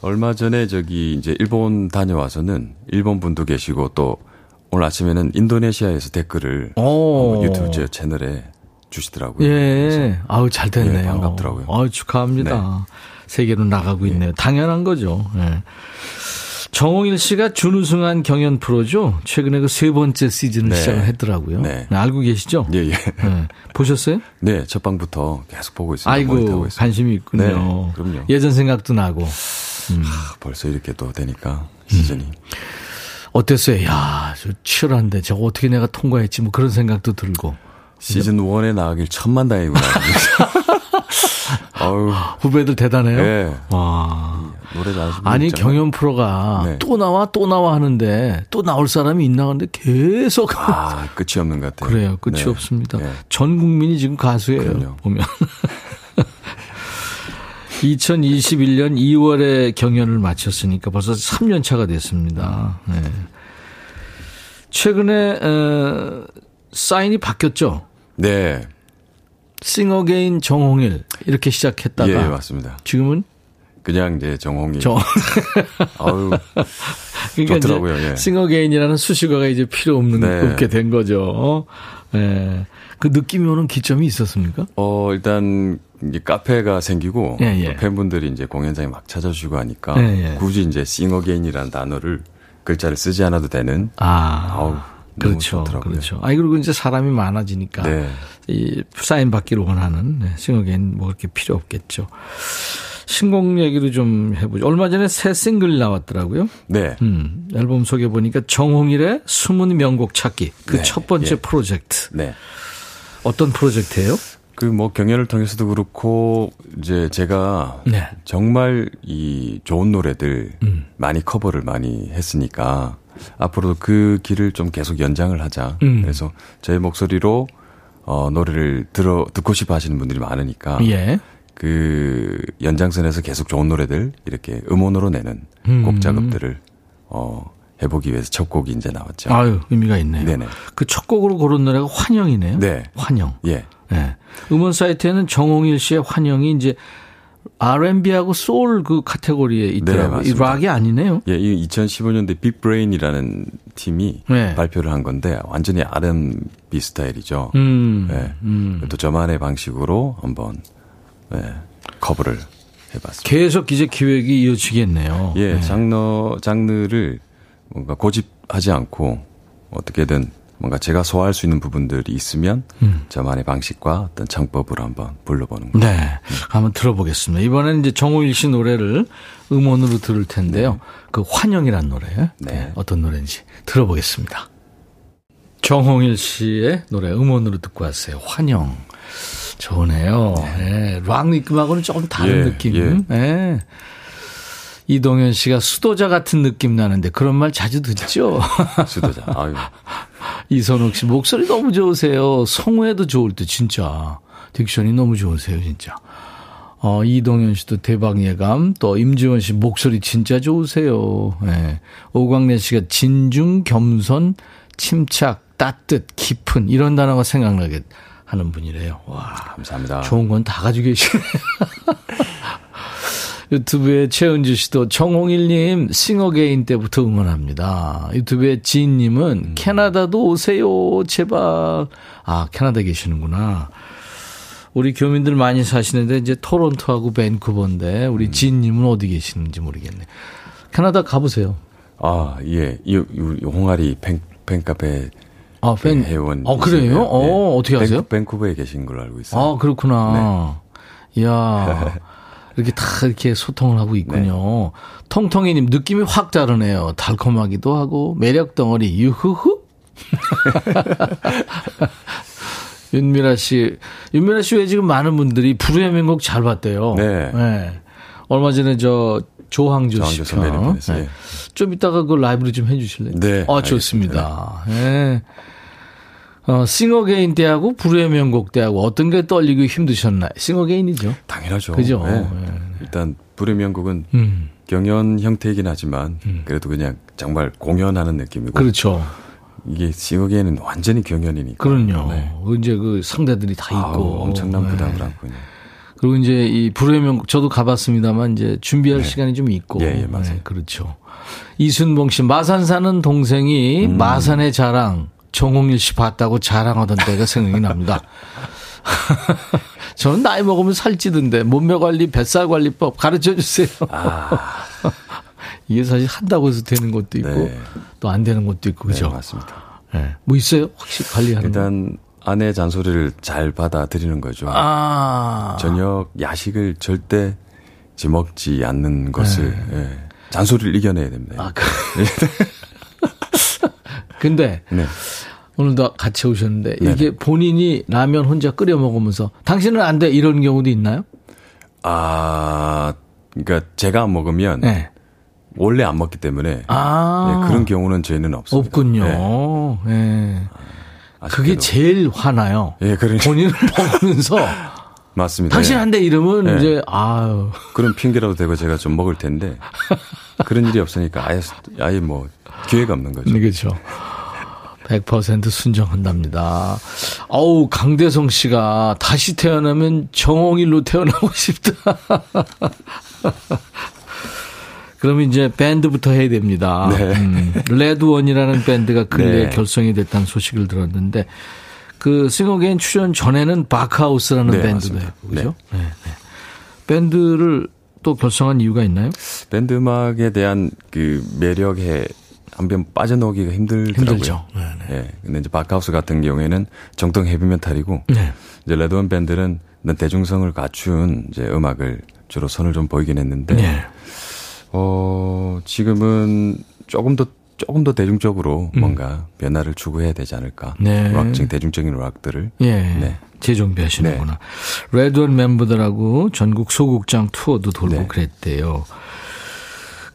얼마 전에 저기 이제 일본 다녀와서는 일본 분도 계시고 또 오늘 아침에는 인도네시아에서 댓글을 유튜브 제 채널에 주시더라고요. 예. 아우 잘 됐네요. 예, 반갑더라고요. 아 축하합니다. 네. 세계로 나가고 네. 있네요. 당연한 거죠. 예. 정홍일 씨가 준우승한 경연 프로죠. 최근에 그 세 번째 시즌을 네. 시작을 했더라고요. 네. 네, 알고 계시죠? 예, 예. 네. 보셨어요? 네, 첫 방부터 계속 보고 있습니다. 아이고, 관심이 있군요. 네, 그럼요. 예전 생각도 나고. 음. 하, 벌써 이렇게 또 되니까 시즌이. 음. 어땠어요? 야, 저 치열한데 저거 어떻게 내가 통과했지 뭐 그런 생각도 들고. 시즌 1에 나가길 천만 다행이구나. <laughs> <laughs> 아유. 후배들 대단해요. 네. 와. 노래 잘하시는 아니 있잖아요. 경연 프로가 네. 또 나와 또 나와 하는데 또 나올 사람이 있나 근데 계속 아 끝이 없는 것 같아요. 그래요 끝이 네. 없습니다. 네. 전 국민이 지금 가수예요 그럼요. 보면. <laughs> 2021년 2월에 경연을 마쳤으니까 벌써 3년 차가 됐습니다. 네. 최근에 어, 사인이 바뀌었죠. 네. 싱어게인 정홍일 이렇게 시작했다가 예, 맞습니다. 지금은 그냥 이제 정홍일. 정. <laughs> 아유. <laughs> 그러니까 좋더라고요. 예. 싱어게인이라는 수식어가 이제 필요 없는 네. 없게 된 거죠. 예. 그 느낌이 오는 기점이 있었습니까? 어, 일단 이제 카페가 생기고 예, 예. 팬분들이 이제 공연장에 막 찾아주고 하니까 예, 예. 굳이 이제 싱어게인이라는 단어를 글자를 쓰지 않아도 되는 아. 아우, 그렇죠. 그렇죠. 아, 그리고 이제 사람이 많아지니까. 네. 이 사인 받기를 원하는 네, 싱어게인 뭐 그렇게 필요 없겠죠. 신곡 얘기를 좀 해보죠. 얼마 전에 새 싱글 나왔더라고요. 네. 음, 앨범 소개 보니까 정홍일의 숨은 명곡 찾기 그 첫 네. 번째 예. 프로젝트. 네. 어떤 프로젝트예요? 그 뭐 경연을 통해서도 그렇고 이제 제가 네. 정말 이 좋은 노래들 음. 많이 커버를 많이 했으니까 앞으로도 그 길을 좀 계속 연장을 하자. 음. 그래서 제 목소리로 어, 노래를 들어, 듣고 싶어 하시는 분들이 많으니까. 예. 그 연장선에서 계속 좋은 노래들 이렇게 음원으로 내는 음. 곡 작업들을 어, 해보기 위해서 첫 곡이 이제 나왔죠. 아유, 의미가 있네요. 네네. 그 첫 곡으로 고른 노래가 환영이네요. 네. 환영. 예. 네. 음원 사이트에는 정홍일 씨의 환영이 이제 R&B하고 소울 그 카테고리에 있더라고요. 네, 이 락이 아니네요. 예, 이 2015년대 빅브레인이라는 팀이 네. 발표를 한 건데 완전히 R&B 스타일이죠. 음, 네. 음. 또 저만의 방식으로 한번 네, 커버를 해봤습니다. 계속 이제 기획이 이어지겠네요. 예, 네. 장르 장르를 뭔가 고집하지 않고 어떻게든 뭔가 제가 소화할 수 있는 부분들이 있으면 음. 저만의 방식과 어떤 창법으로 한번 불러보는 거예요. 네, 음. 한번 들어보겠습니다. 이번에는 이제 정호일 씨 노래를 음원으로 들을 텐데요. 네. 그 환영이란 노래 네. 네. 어떤 노래인지 들어보겠습니다. 정홍일 씨의 노래 음원으로 듣고 왔어요. 환영. 좋네요. 네. 락 느낌하고는 조금 다른 예, 느낌. 예. 네. 이동현 씨가 수도자 같은 느낌 나는데 그런 말 자주 듣죠? <laughs> 수도자. 아유. 이선욱 씨 목소리 너무 좋으세요. 성우에도 좋을 때 진짜 딕션이 너무 좋으세요, 진짜. 어, 이동현 씨도 대박 예감. 또 임지원 씨 목소리 진짜 좋으세요. 예. 오광래 씨가 진중 겸손 침착 따뜻, 깊은 이런 단어가 생각나게 하는 분이래요. 와, 감사합니다. 좋은 건 다 가지고 계시네. <laughs> 유튜브에 최은주 씨도 정홍일님 싱어게인 때부터 응원합니다. 유튜브에 지인님은 음. 캐나다도 오세요 제발. 아 캐나다 계시는구나. 우리 교민들 많이 사시는데 이제 토론토하고 밴쿠버인데 우리 음. 지인님은 어디 계시는지 모르겠네. 캐나다 가보세요. 아 예, 이, 이 홍아리 팬 팬카페 아, 팬 회원. 어, 그래요? 어, 네. 어떻게 하세요? 밴쿠버에 계신 걸로 알고 있어요. 아, 그렇구나. 네. 이야. <laughs> 이렇게 다 이렇게 소통을 하고 있군요. 네. 통통이님 느낌이 확 다르네요. 달콤하기도 하고 매력 덩어리 유후후. <laughs> 윤미라 씨, 윤미라 씨 왜 지금 많은 분들이 불후의 명곡 잘 봤대요. 네. 네. 얼마 전에 저 조항조, 씨 편. 네. 좀 이따가 그 라이브로 좀 해주실래요? 네. 아, 좋습니다. 예. 네. 어, 싱어게인 때하고 불후의 명곡 때하고 어떤 게 떨리고 힘드셨나요? 싱어게인이죠. 당연하죠. 그죠. 네. 네. 일단 불후의 명곡은 음. 경연 형태이긴 하지만 음. 그래도 그냥 정말 공연하는 느낌이고. 그렇죠. 이게 싱어게인은 완전히 경연이니까. 그럼요. 네. 이제 그 상대들이 다 있고 아우, 엄청난 부담을 네. 안고 그리고 이제 이 불후의 명곡 저도 가봤습니다만 이제 준비할 네. 시간이 좀 있고. 예, 예 맞아요. 네, 그렇죠. 이순봉 씨 마산 사는 동생이 음. 마산의 자랑 정홍일 씨 봤다고 자랑하던 때가 생각이 납니다. <laughs> 저는 나이 먹으면 살찌던데 몸매 관리, 뱃살 관리법 가르쳐 주세요. 아. <laughs> 이게 사실 한다고 해서 되는 것도 있고 네. 또안 되는 것도 있고 그죠? 네, 맞습니다. 네. 뭐 있어요? 혹시 관리하는 일단 거? 아내 잔소리를 잘 받아들이는 거죠. 아. 저녁 야식을 절대 지먹지 않는 것을 네. 예. 잔소리를 이겨내야 됩니다. 아, 그. <laughs> 근데 네. 오늘도 같이 오셨는데 네네. 이게 본인이 라면 혼자 끓여 먹으면서 당신은 안 돼 이런 경우도 있나요? 아, 그러니까 제가 안 먹으면 네. 원래 안 먹기 때문에 아. 네, 그런 경우는 저희는 없습니다. 없군요. 네. 네. 그게 제일 화나요. 예, 그러니까. 본인은 <laughs> 먹으면서 맞습니다. 당신 예. 이름은 네. 이제 아유. 그런 핑계라도 대고 제가 좀 먹을 텐데 <laughs> 그런 일이 없으니까 아예 아예 뭐 기회가 없는 거죠. 네, 그렇죠. 100% 순정한답니다. 아우 강대성 씨가 다시 태어나면 정홍일로 태어나고 싶다. <laughs> 그러면 이제 밴드부터 해야 됩니다. 네. 음, 레드원이라는 밴드가 근래에 네. 결성이 됐다는 소식을 들었는데 그 싱어게인 출연 전에는 바크하우스라는 네, 밴드도 했고 그죠? 네. 네. 네. 밴드를 또 결성한 이유가 있나요? 밴드 음악에 대한 그 매력에 한번 빠져나오기가 힘들더라고요. 힘들죠. 네, 네. 예. 근데 이제 바크하우스 같은 경우에는 정통 헤비메탈이고 네. 이제 레드원 밴드는 대중성을 갖춘 이제 음악을 주로 선을 좀 보이긴 했는데 네. 어 지금은 조금 더 조금 더 대중적으로 음. 뭔가 변화를 추구해야 되지 않을까. 네. 락적 대중적인 락들을. 예. 네. 재정비하시는구나. 네. 레드원 멤버들하고 전국 소극장 투어도 돌고 네. 그랬대요.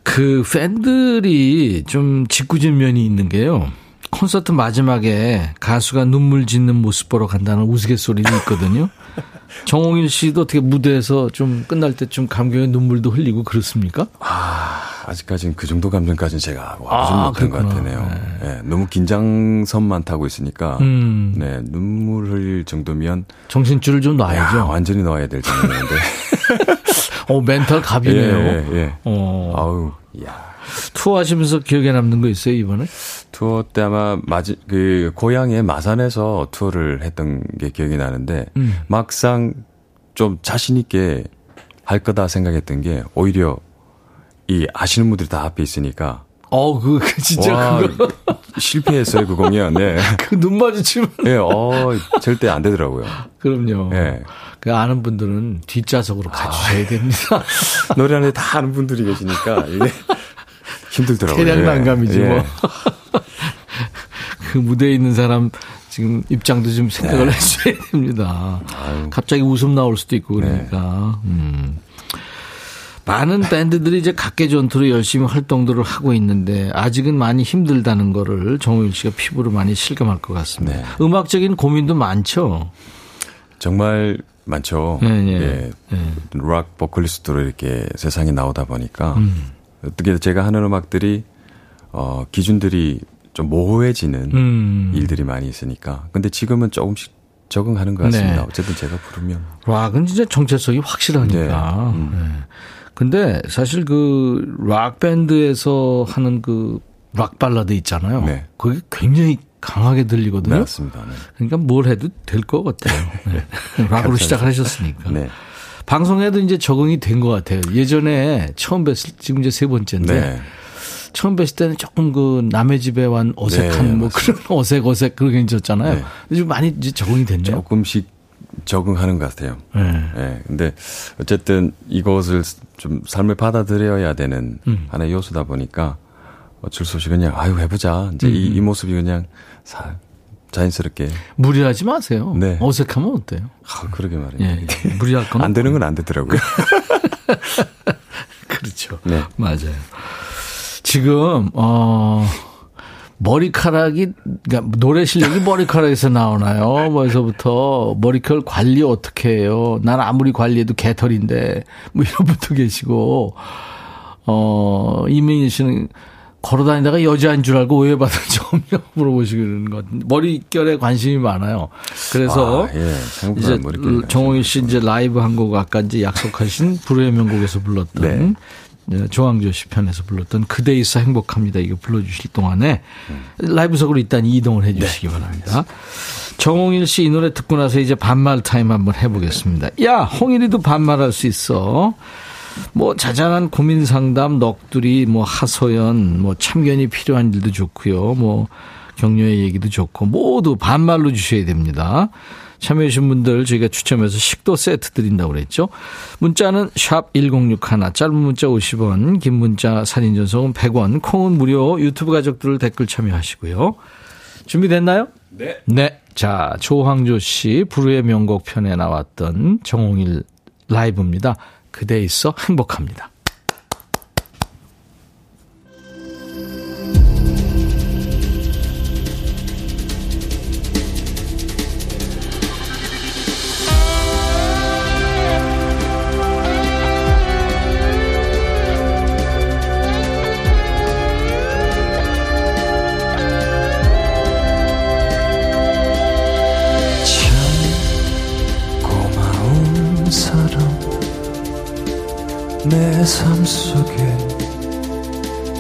그 팬들이 좀 짓궂은 면이 있는 게요. 콘서트 마지막에 가수가 눈물 짓는 모습 보러 간다는 우스갯소리도 있거든요. <laughs> 정홍일 씨도 어떻게 무대에서 좀 끝날 때좀 감격의 눈물도 흘리고 그렇습니까? 아, 아직까지는 그 정도 감정까지는 제가 와보지 아, 못한 것 같네요. 네. 네, 너무 긴장선만 타고 있으니까 음. 네, 눈물 흘릴 정도면 정신줄을 좀 놔야죠. 야, 완전히 놔야 될 정도인데. <laughs> 어, 멘탈 갑이네요. 예, 예, 예. 어. 아우, 야. 투어 하시면서 기억에 남는 거 있어요, 이번에? 투어 때 아마 마지, 그, 고향의 마산에서 투어를 했던 게 기억이 나는데, 음. 막상 좀 자신있게 할 거다 생각했던 게, 오히려 이 아시는 분들이 다 앞에 있으니까, 어, 그, 그 진짜 와, 그거. 실패했어요, 그 공연. 네. <laughs> 그 눈 마주치면. 네, 어, 절대 안 되더라고요. 그럼요. 네. 그 아는 분들은 뒷좌석으로 가주셔야 아, 됩니다. <laughs> 노래하는 다 아는 분들이 계시니까 이게 힘들더라고요. <laughs> 대량 난감이지 예. 뭐. 그 무대에 있는 사람 지금 입장도 좀 생각을 네. 해줘야 됩니다. 아유. 갑자기 웃음 나올 수도 있고 그러니까. 네. 음. 많은 밴드들이 이제 각계 전투로 열심히 활동들을 하고 있는데 아직은 많이 힘들다는 거를 정우일 씨가 피부로 많이 실감할 것 같습니다. 네. 음악적인 고민도 많죠. 정말 많죠. 네, 네. 예. 네. 락 보컬리스트로 이렇게 세상에 나오다 보니까 음. 어떻게 제가 하는 음악들이 어 기준들이 좀 모호해지는 음. 일들이 많이 있으니까. 근데 지금은 조금씩 적응하는 것 같습니다. 네. 어쨌든 제가 부르면. 락은 진짜 정체성이 확실하니까. 네. 음. 네. 근데 사실 그 락 밴드에서 하는 그 락 발라드 있잖아요. 네. 그게 굉장히 강하게 들리거든요. 네, 맞습니다. 네. 그러니까 뭘 해도 될 것 같아요. <laughs> 네. 락으로 시작을 하셨으니까. 네. 방송에도 이제 적응이 된 것 같아요. 예전에 처음 뵀을 지금 이제 세 번째인데 네. 처음 뵀을 때는 조금 그 남의 집에 완 어색한 네, 뭐 그런 <laughs> 어색 어색 그런 게 있었잖아요. 네. 좀 많이 이제 적응이 됐네요. 조금씩 적응하는 것 같아요. 네. 네. 근데 어쨌든 이것을 좀 삶을 받아들여야 되는 음. 하나의 요소다 보니까 어쩔 수 없이 그냥 아유 해보자. 이제 음. 이, 이 모습이 그냥 사, 자연스럽게 무리하지 마세요. 네. 어색하면 어때요? 아, 그러게 말이에요. 예, 무리할 건안 되는 건 안 되더라고요. <laughs> 그렇죠. 네. 맞아요. 지금 어 머리카락이 그러니까 노래 실력이 머리카락에서 나오나요? 뭐에서부터 머리카락 관리 어떻게 해요? 난 아무리 관리해도 개털인데 뭐 이런 분도 계시고 어 이민희 씨는 걸어다니다가 여자인 줄 알고 오해받은 <laughs> 점 물어보시는 것 머릿결에 관심이 많아요. 그래서 아, 예. 이제 정홍일 씨 이제 라이브 한 곡 아까 이제 약속하신 불후의 명곡에서 불렀던 네. 네, 조항조 씨 편에서 불렀던 그대 있어 행복합니다. 이거 불러주실 동안에 라이브석으로 일단 이동을 해 주시기 네. 바랍니다. 정홍일 씨 이 노래 듣고 나서 이제 반말 타임 한번 해보겠습니다. 야, 홍일이도 반말할 수 있어. 뭐 자잘한 고민 상담, 넋두리, 뭐 하소연, 뭐 참견이 필요한 일도 좋고요. 뭐 격려의 얘기도 좋고 모두 반말로 주셔야 됩니다. 참여해주신 분들 저희가 추첨해서 식도 세트 드린다고 그랬죠. 문자는 샵 1061, 짧은 문자 50원, 긴 문자 사진 전송은 100원, 콩은 무료, 유튜브 가족들 댓글 참여하시고요. 준비됐나요? 네. 네. 자, 조황조 씨, 불후의 명곡 편에 나왔던 정홍일 라이브입니다. 그대 있어 행복합니다. 내 삶 속에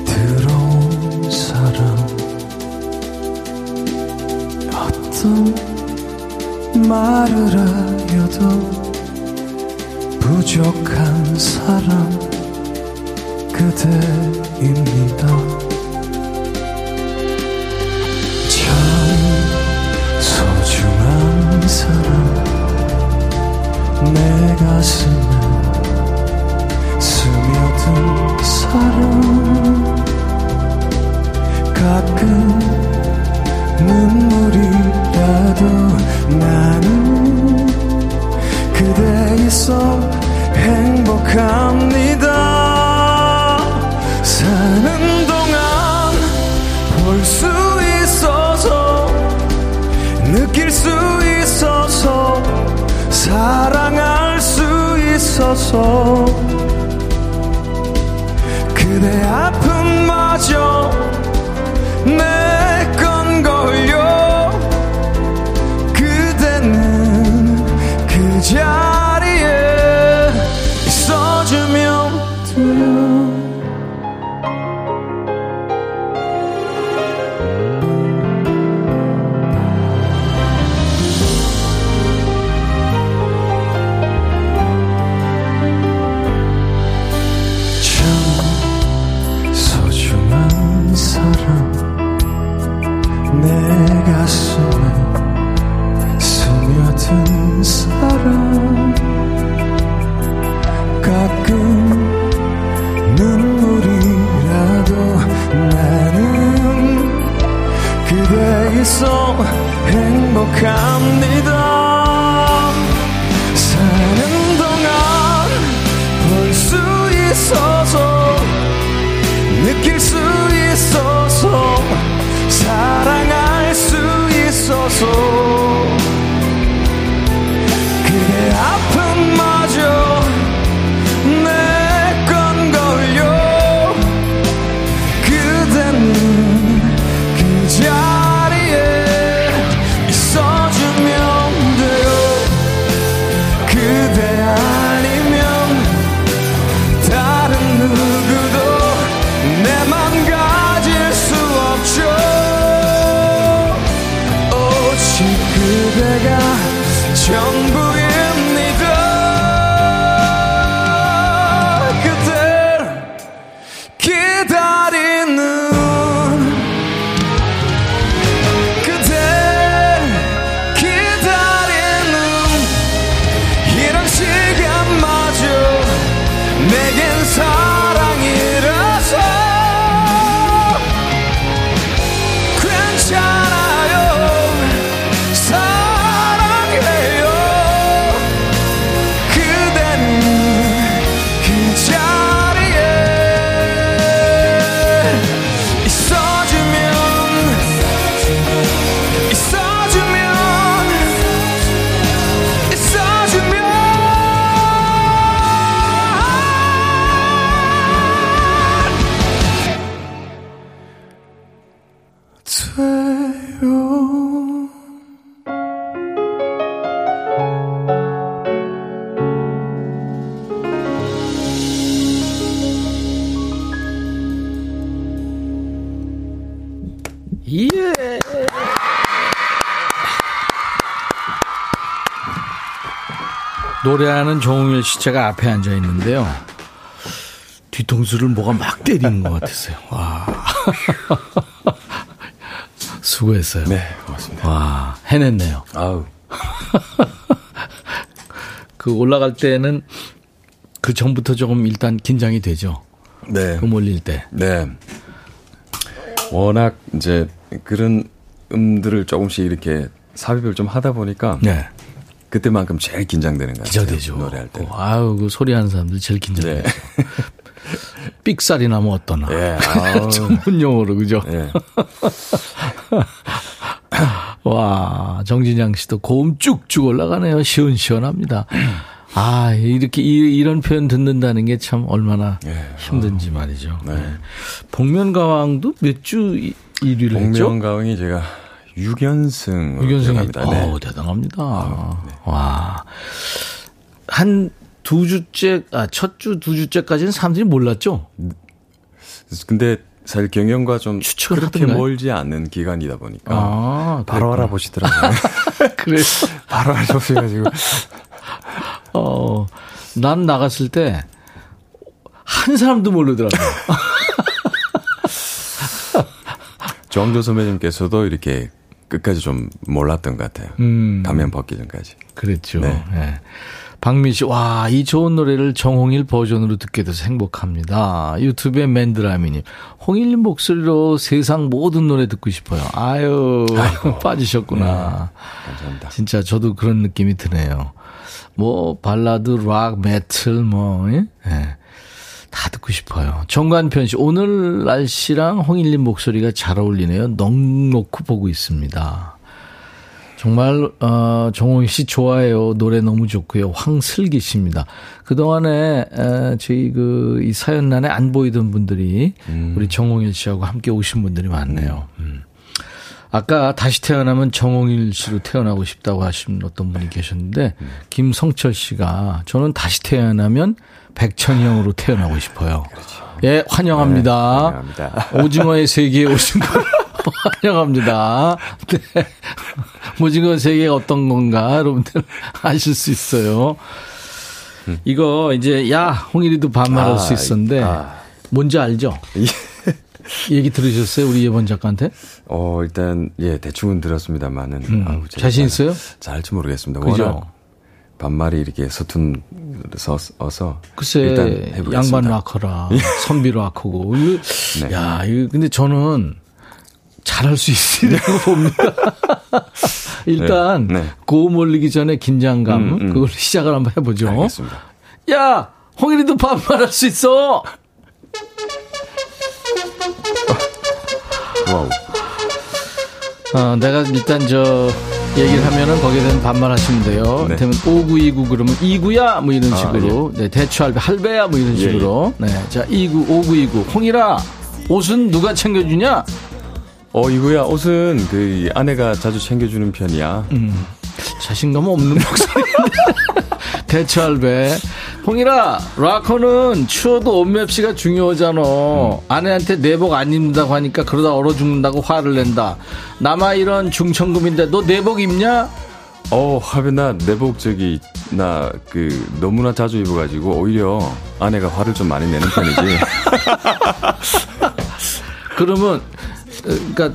들어온 사람. 어떤 말을 하여도 부족한 사람 그대입니다. 참 소중한 사람 내 가슴 노래하는 정웅일 씨 제가 앞에 앉아 있는데요. 뒤통수를 뭐가 막 때리는 것 같았어요. 와. <laughs> 수고했어요. 네, 고맙습니다. 와, 해냈네요. 아우. <laughs> 그 올라갈 때는 그 전부터 조금 일단 긴장이 되죠. 네. 그 몰릴 때. 네. 워낙 이제 그런 음들을 조금씩 이렇게 삽입을 좀 하다 보니까 네. 그때만큼 제일 긴장되는 것 같아요. 기자되죠. 노래할 때. 아유, 그 소리 하는 사람들 제일 긴장돼요. 네. <laughs> 삑살이 나면 어떠나. <laughs> 네. 전문 용어로, 그죠? 네. <laughs> 와, 정진양 씨도 고음 쭉쭉 올라가네요. 시원시원합니다. 아, 이렇게, 이, 런 표현 듣는다는 게 참 얼마나 네. 힘든지 말이죠. 네. 네. 복면가왕도 몇 주 1위를 했죠? 복면가왕이 제가 6연승. 6연승입니다. 네. 오, 대단합니다. 아, 네. 와. 한 두 주째, 아, 첫 주, 두 주째까지는 사람들이 몰랐죠? 근데 사실 경영과 좀 그렇게 하던가요? 멀지 않는 기간이다 보니까 아, 바로 알아보시더라고요. <laughs> 그래 <laughs> 바로 알아보셔가지고. 어, 난 나갔을 때 한 사람도 모르더라고요. <laughs> 정조 선배님께서도 이렇게 끝까지 좀 몰랐던 것 같아요. 음. 가면 벗기 전까지. 그랬죠. 네. 네. 박민 씨, 와, 이 좋은 노래를 정홍일 버전으로 듣게 돼서 행복합니다. 유튜브에 맨드라미님, 홍일님 목소리로 세상 모든 노래 듣고 싶어요. 아유, 아이고. <laughs> 빠지셨구나. 네. 감사합니다. 진짜 저도 그런 느낌이 드네요. 뭐, 발라드, 락, 메틀, 뭐, 예? 네. 다 듣고 싶어요. 정관편 씨, 오늘 날씨랑 홍일님 목소리가 잘 어울리네요. 넉넉히 보고 있습니다. 정말 어, 정홍희 씨 좋아해요. 노래 너무 좋고요. 황슬기 씨입니다. 그동안에 에, 저희 그 이 사연란에 안 보이던 분들이 음. 우리 정홍일 씨하고 함께 오신 분들이 많네요. 음. 아까 다시 태어나면 정홍일 씨로 태어나고 싶다고 하신 어떤 분이 계셨는데 음. 김성철 씨가 저는 다시 태어나면 백천이 형으로 태어나고 싶어요. 그렇죠. 예, 환영합니다. 네, 환영합니다. 오징어의 세계에 오신 걸 <laughs> 환영합니다. 네. 오징어 세계가 어떤 건가 여러분들 아실 수 있어요. 음. 이거 이제 야 홍일이도 반말할 아, 수 있었는데 아. 뭔지 알죠? 얘기 들으셨어요 우리 예번 작가한테? 어 일단 예 대충은 들었습니다만은 음. 아우, 자신 있어요? 잘지 모르겠습니다. 그죠? 반말이 이렇게 서툰 서서 글쎄 일단 해보겠습니다. 양반 락커라 선비 락커고 네. 야 이거 근데 저는 잘할 수 있으려고 <laughs> 봅니다. 일단 네. 네. 고음 올리기 전에 긴장감 음, 음. 그걸 시작을 한번 해보죠. 알겠습니다. 야 홍일이도 반말할 수 있어. 와우. 어, 내가 일단 저 얘기를 하면은 거기에 대한 반말하시면 돼요. 네. 되면 5929 그러면 2구야 뭐 이런 아, 식으로. 아, 예. 네, 대추 할배 할배야 뭐 이런 식으로. 예, 예. 네. 자, 29 5929 홍일아 옷은 누가 챙겨주냐? 어, 이구야 옷은 그 아내가 자주 챙겨주는 편이야. 음. 자신감 없는 목소리. <laughs> 대추 할배. 홍일아, 락커는 추워도 옷맵시가 중요하잖아. 음. 아내한테 내복 안 입는다고 하니까 그러다 얼어 죽는다고 화를 낸다. 남아 이런 중천금인데 너 내복 입냐? 어, 하면 나 내복 저기 나 그 너무나 자주 입어가지고 오히려 아내가 화를 좀 많이 내는 편이지. <laughs> 그러면 그러니까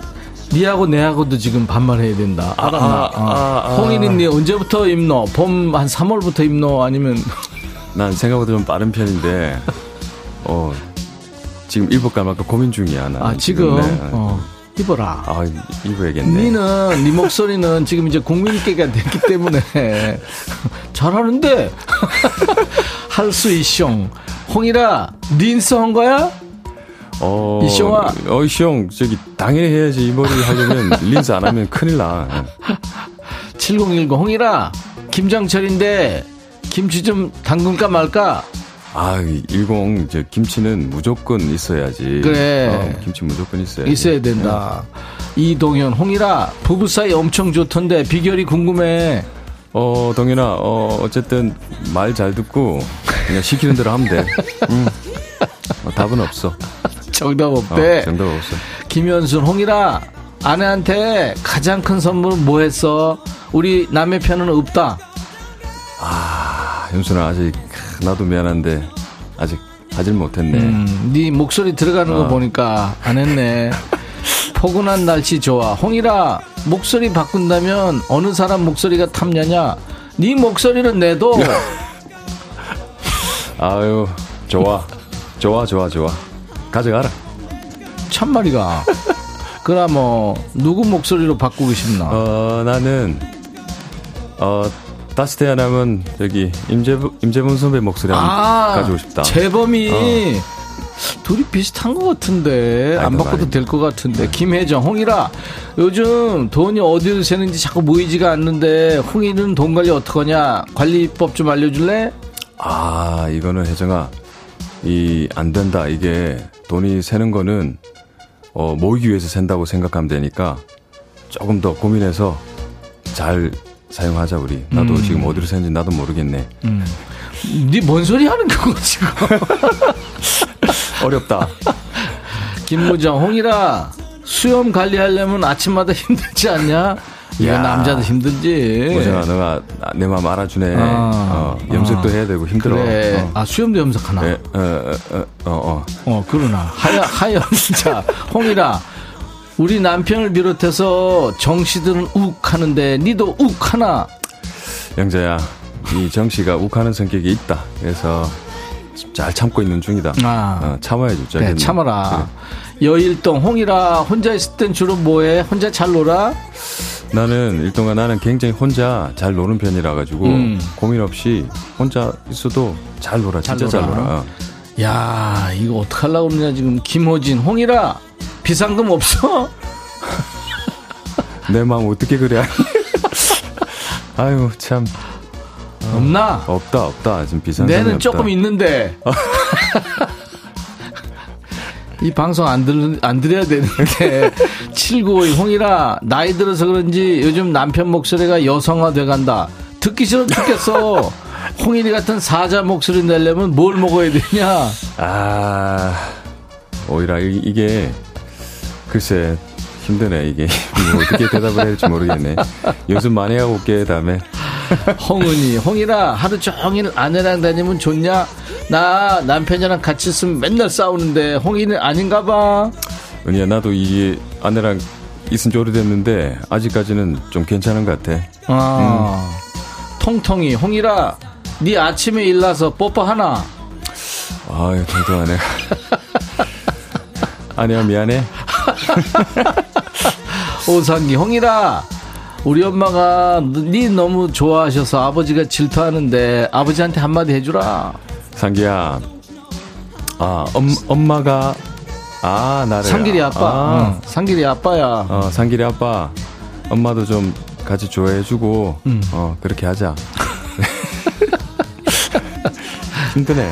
니하고 내하고도 지금 반말해야 된다. 알았나? 아, 아, 아, 아. 홍인이 니 언제부터 입노? 봄 한 3월부터 입노? 아니면 <laughs> 난 생각보다 좀 빠른 편인데 어 지금 입을까 말까 고민 중이야. 나 아, 지금 네. 어. 입어라. 아, 입어야겠네. 니는, 니 목소리는 지금 이제 국민께가 됐기 때문에 <laughs> 잘하는데 <laughs> 할 수 있숑. 홍이라, 린스 한 거야? 어, 이숑아. 어, 이숑, 저기, 당연히 해야지. 이 머리 하려면 <laughs> 린스 안 하면 큰일 나. 7010 홍이라, 김장철인데, 김치 좀 담근까 말까? 아, 10, 이제 김치는 무조건 있어야지. 그래. 어, 김치 무조건 있어야 있어야 된다. 네. 이동현, 홍이라, 부부 사이 엄청 좋던데, 비결이 궁금해. 어, 동현아, 어, 어쨌든, 말 잘 듣고, 그냥 시키는 대로 하면 돼. 응. 어, 답은 없어. 정답 없대. 어, 정답 없어. 김현순, 홍이라, 아내한테 가장 큰 선물은 뭐 했어? 우리 남의 편은 없다. 아, 현순아, 아직 나도 미안한데 아직 하질 못했네. 음, 네 목소리 들어가는 거 어. 보니까 안 했네. <laughs> 포근한 날씨 좋아. 홍이라 목소리 바꾼다면 어느 사람 목소리가 탐냐냐? 네 목소리는 내도. <laughs> 아유 좋아, 좋아, 좋아, 좋아. 가져가라. 참말이가. <laughs> 그럼 뭐 누구 목소리로 바꾸고 싶나? 어 나는 어 다시 태어나면 여기 임재부, 임재범 선배 목소리 한번 아, 가지고 싶다. 재범이 어. 둘이 비슷한 것 같은데 안 바꿔도 될 것 같은데 네. 김혜정 홍이라 요즘 돈이 어디로 새는지 자꾸 모이지가 않는데 홍이는 돈 관리 어떡하냐 관리법 좀 알려줄래? 아 이거는 혜정아 이 안 된다 이게 돈이 새는 거는 어, 모이기 위해서 샌다고 생각하면 되니까 조금 더 고민해서 잘 사용하자 우리. 나도 음. 지금 어디로 새는지 나도 모르겠네. 음. 네뭔 소리 하는 거고 지금? <laughs> 어렵다. <laughs> 김무정 홍이라 수염 관리하려면 아침마다 힘들지 않냐? 이거 남자도 힘들지. 무정아 너가 내 마음 알아주네. 아, 어, 염색도 아, 해야 되고 힘들어. 그래. 어. 아 수염도 염색하나? 네, 어, 어, 어, 어, 어. 그러나 하여 하여 <laughs> 진짜 홍이라 우리 남편을 비롯해서 정씨들은 욱 하는데 니도 욱 하나? 영자야, 이 정씨가 욱하는 성격이 있다. 그래서 잘 참고 있는 중이다. 아. 어, 참아야지. 네, 참아라. 그래. 여일동 홍이라 혼자 있을 땐 주로 뭐해? 혼자 잘 놀아? 나는 일동안 나는 굉장히 혼자 잘 노는 편이라 가지고 음. 고민 없이 혼자 있어도 잘 놀아. 진짜 잘 놀아. 잘 놀아. 야 이거 어떡 하려고 그러냐 지금 김호진 홍이라 비상금 없어? <laughs> 내 마음 어떻게 그래? <laughs> 아유 참. 없나? 없다 없다 지금 비상. 내는 조금 있는데. <laughs> 이 방송 안 들, 안 들어야 되는데. <laughs> 7952 홍이라, 나이 들어서 그런지 요즘 남편 목소리가 여성화돼 간다. 듣기 싫어 죽겠어. <laughs> 홍일이 같은 사자 목소리 내려면 뭘 먹어야 되냐? 아, 오히려 이게 글쎄 힘드네 이게. <laughs> 뭐 어떻게 대답을 해야 될지 모르겠네. 연습 많이 하고 올게 다음에. 홍은이 홍이라 하루 종일 아내랑 다니면 좋냐? 나 남편이랑 같이 있으면 맨날 싸우는데 홍이는 아닌가 봐. 은희야 나도 이 아내랑 있은 지 오래됐는데 아직까지는 좀 괜찮은 것 같아. 아. 음. 통통이 홍이라 네 아침에 일나서 뽀뽀 하나? 아유 통통하네 <laughs> 아니야 미안해 <laughs> 오상기 형이라 우리 엄마가 네 너무 좋아하셔서 아버지가 질투하는데 아버지한테 한마디 해주라. 상기야. 아 엄, 엄마가 아 나를 상길이 아빠. 아. 응. 상길이 아빠야. 어 상길이 아빠. 엄마도 좀 같이 좋아해주고 음. 어 그렇게 하자. <laughs> 힘드네.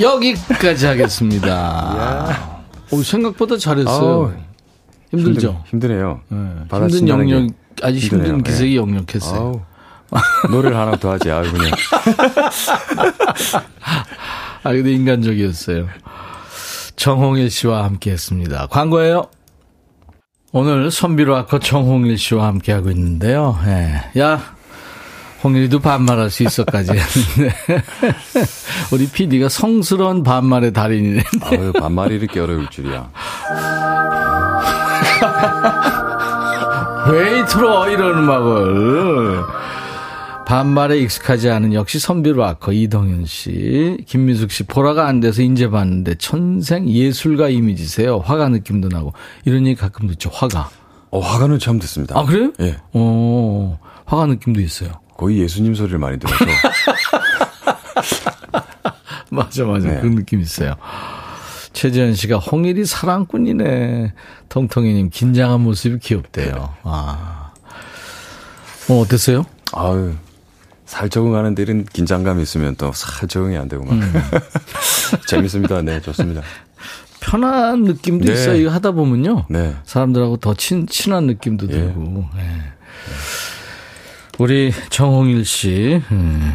여기까지 하겠습니다. <laughs> 오, 생각보다 잘했어요. 힘들죠? 힘드, 네요 네. 힘든 영역, 아주 힘든 네. 기색이 네. 역력했어요. 노래를 하나 더 하지, 아유, 그냥. <laughs> 아, 근데 인간적이었어요. 정홍일 씨와 함께 했습니다. 광고예요. 오늘 선비로 아커 정홍일 씨와 함께 하고 있는데요. 예. 야, 홍일이도 반말할 수 있어까지 했는데. <laughs> 우리 PD가 성스러운 반말의 달인이네. 아유, 반말이 이렇게 어려울 줄이야. <laughs> 왜 틀어, 이런 음악을. 반말에 익숙하지 않은 역시 선비 락커 이동현 씨, 김민숙 씨 보라가 안 돼서 인제 봤는데 천생 예술가 이미지세요. 화가 느낌도 나고 이런 얘기 가끔 듣죠. 화가. 어 화가는 처음 듣습니다. 아 그래요? 예. 어 화가 느낌도 있어요. 거의 예수님 소리를 많이 들어서. <laughs> 맞아 맞아 네. 그런 느낌 있어요. 최재현 씨가 홍일이 사랑꾼이네. 통통이님 긴장한 모습이 귀엽대요. 아. 어, 어땠어요? 아유, 살 적응하는 데 이런 긴장감이 있으면 또 살 적응이 안 되고 막. 음. <laughs> 재밌습니다. 네, 좋습니다. 편한 느낌도 네. 있어요. 이거 하다 보면요. 네. 사람들하고 더 친, 친한 느낌도 예. 들고. 네. 우리 정홍일 씨. 음.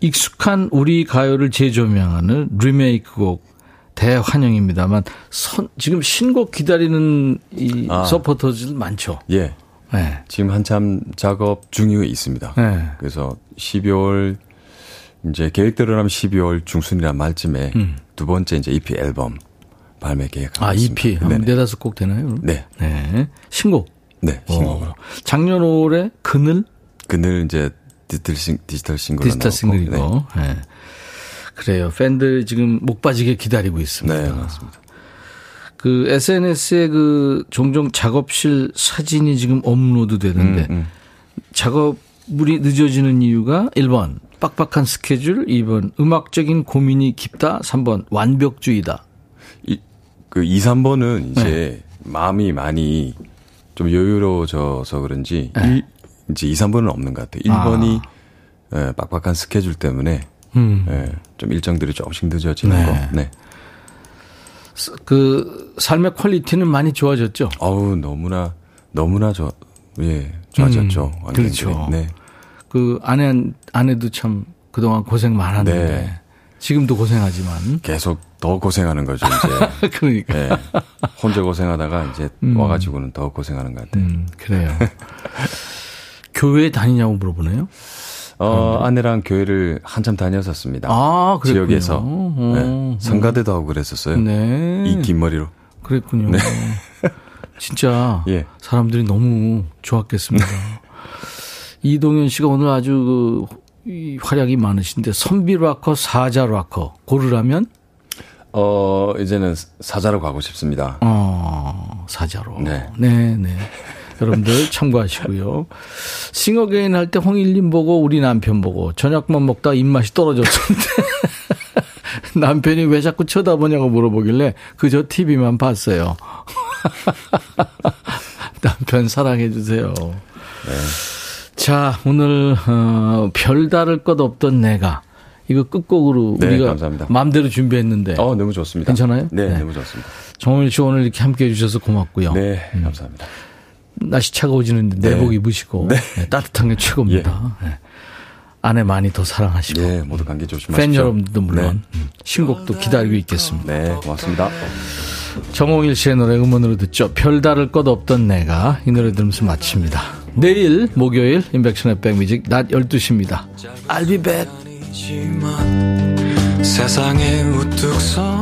익숙한 우리 가요를 재조명하는 리메이크 곡 대환영입니다만 선, 지금 신곡 기다리는 이 아. 서포터들 많죠. 예. 네. 지금 한참 작업 중에 있습니다. 네. 그래서 12월 이제 계획대로라면 12월 중순이나 말쯤에 음. 두 번째 이제 EP 앨범 발매 계획하고 아, 있습니다. EP 한 네다섯 곡 되나요? 네. 네. 신곡. 네, 신곡으로. 어. 작년 올해 그늘 그늘 이제 디지털, 싱, 디지털 싱글 디지털 싱글이고. 네. 네. 그래요. 팬들 지금 목 빠지게 기다리고 있습니다. 네, 맞습니다. 그 SNS에 그 종종 작업실 사진이 지금 업로드 되는데 음, 음. 작업물이 늦어지는 이유가 1번 빡빡한 스케줄, 2번 음악적인 고민이 깊다, 3번 완벽주의다. 이, 그 2, 3번은 이제 네. 마음이 많이 좀 여유로워져서 그런지 네. 1, 이제 2, 3번은 없는 것 같아요. 1번이 아. 예, 빡빡한 스케줄 때문에 음. 예, 좀 일정들이 조금씩 늦어지는 네. 거. 네. 그 삶의 퀄리티는 많이 좋아졌죠. 어우 너무나 너무나 좋 예, 좋아졌죠. 음, 그렇죠. 네. 그 아내 아내도 참 그동안 고생 많았는데 네. 지금도 고생하지만 계속 더 고생하는 거죠 이제. <laughs> 그러니까 네. 혼자 고생하다가 이제 음. 와가지고는 더 고생하는 것 같아요. 음, 그래요. <laughs> 교회 다니냐고 물어보네요. 어, 아내랑 교회를 한참 다녔었습니다. 아, 그랬군요. 지역에서. 어. 네. 성가대도 하고 그랬었어요. 네. 이 긴 머리로. 그랬군요. 네. <laughs> 진짜 <laughs> 예. 사람들이 너무 좋았겠습니다. 이동현 씨가 오늘 아주 그 활약이 많으신데 선비 락커, 사자 락커 고르라면 어, 이제는 사자로 가고 싶습니다. 어, 사자로. 네. 네, 네. 여러분들 참고하시고요. 싱어게인 할 때 홍일님 보고 우리 남편 보고 저녁만 먹다 입맛이 떨어졌는데 <laughs> 남편이 왜 자꾸 쳐다보냐고 물어보길래 그저 TV만 봤어요. <laughs> 남편 사랑해 주세요. 네. 자, 오늘 어, 별다를 것 없던 내가 이거 끝곡으로 네, 우리가 감사합니다. 마음대로 준비했는데. 어, 너무 좋습니다. 괜찮아요? 네, 네. 너무 좋습니다. 정일 씨 오늘 이렇게 함께 해주셔서 고맙고요. 네, 음. 감사합니다. 날씨 차가워지는데 네. 내복 입으시고 네. 네, 따뜻한 게 최고입니다. 예. 네. 아내 많이 더 사랑하시고 네, 모두 감기 조심하십시오. 팬 여러분들도 물론 네. 음, 신곡도 기다리고 있겠습니다. 네, 고맙습니다. 정홍일 씨의 노래 음원으로 듣죠. 별다를 것 없던 내가 이 노래 들으면서 마칩니다. 내일 목요일 인백션의 백뮤직 낮 12시입니다. I'll be back. 세상에 우뚝 선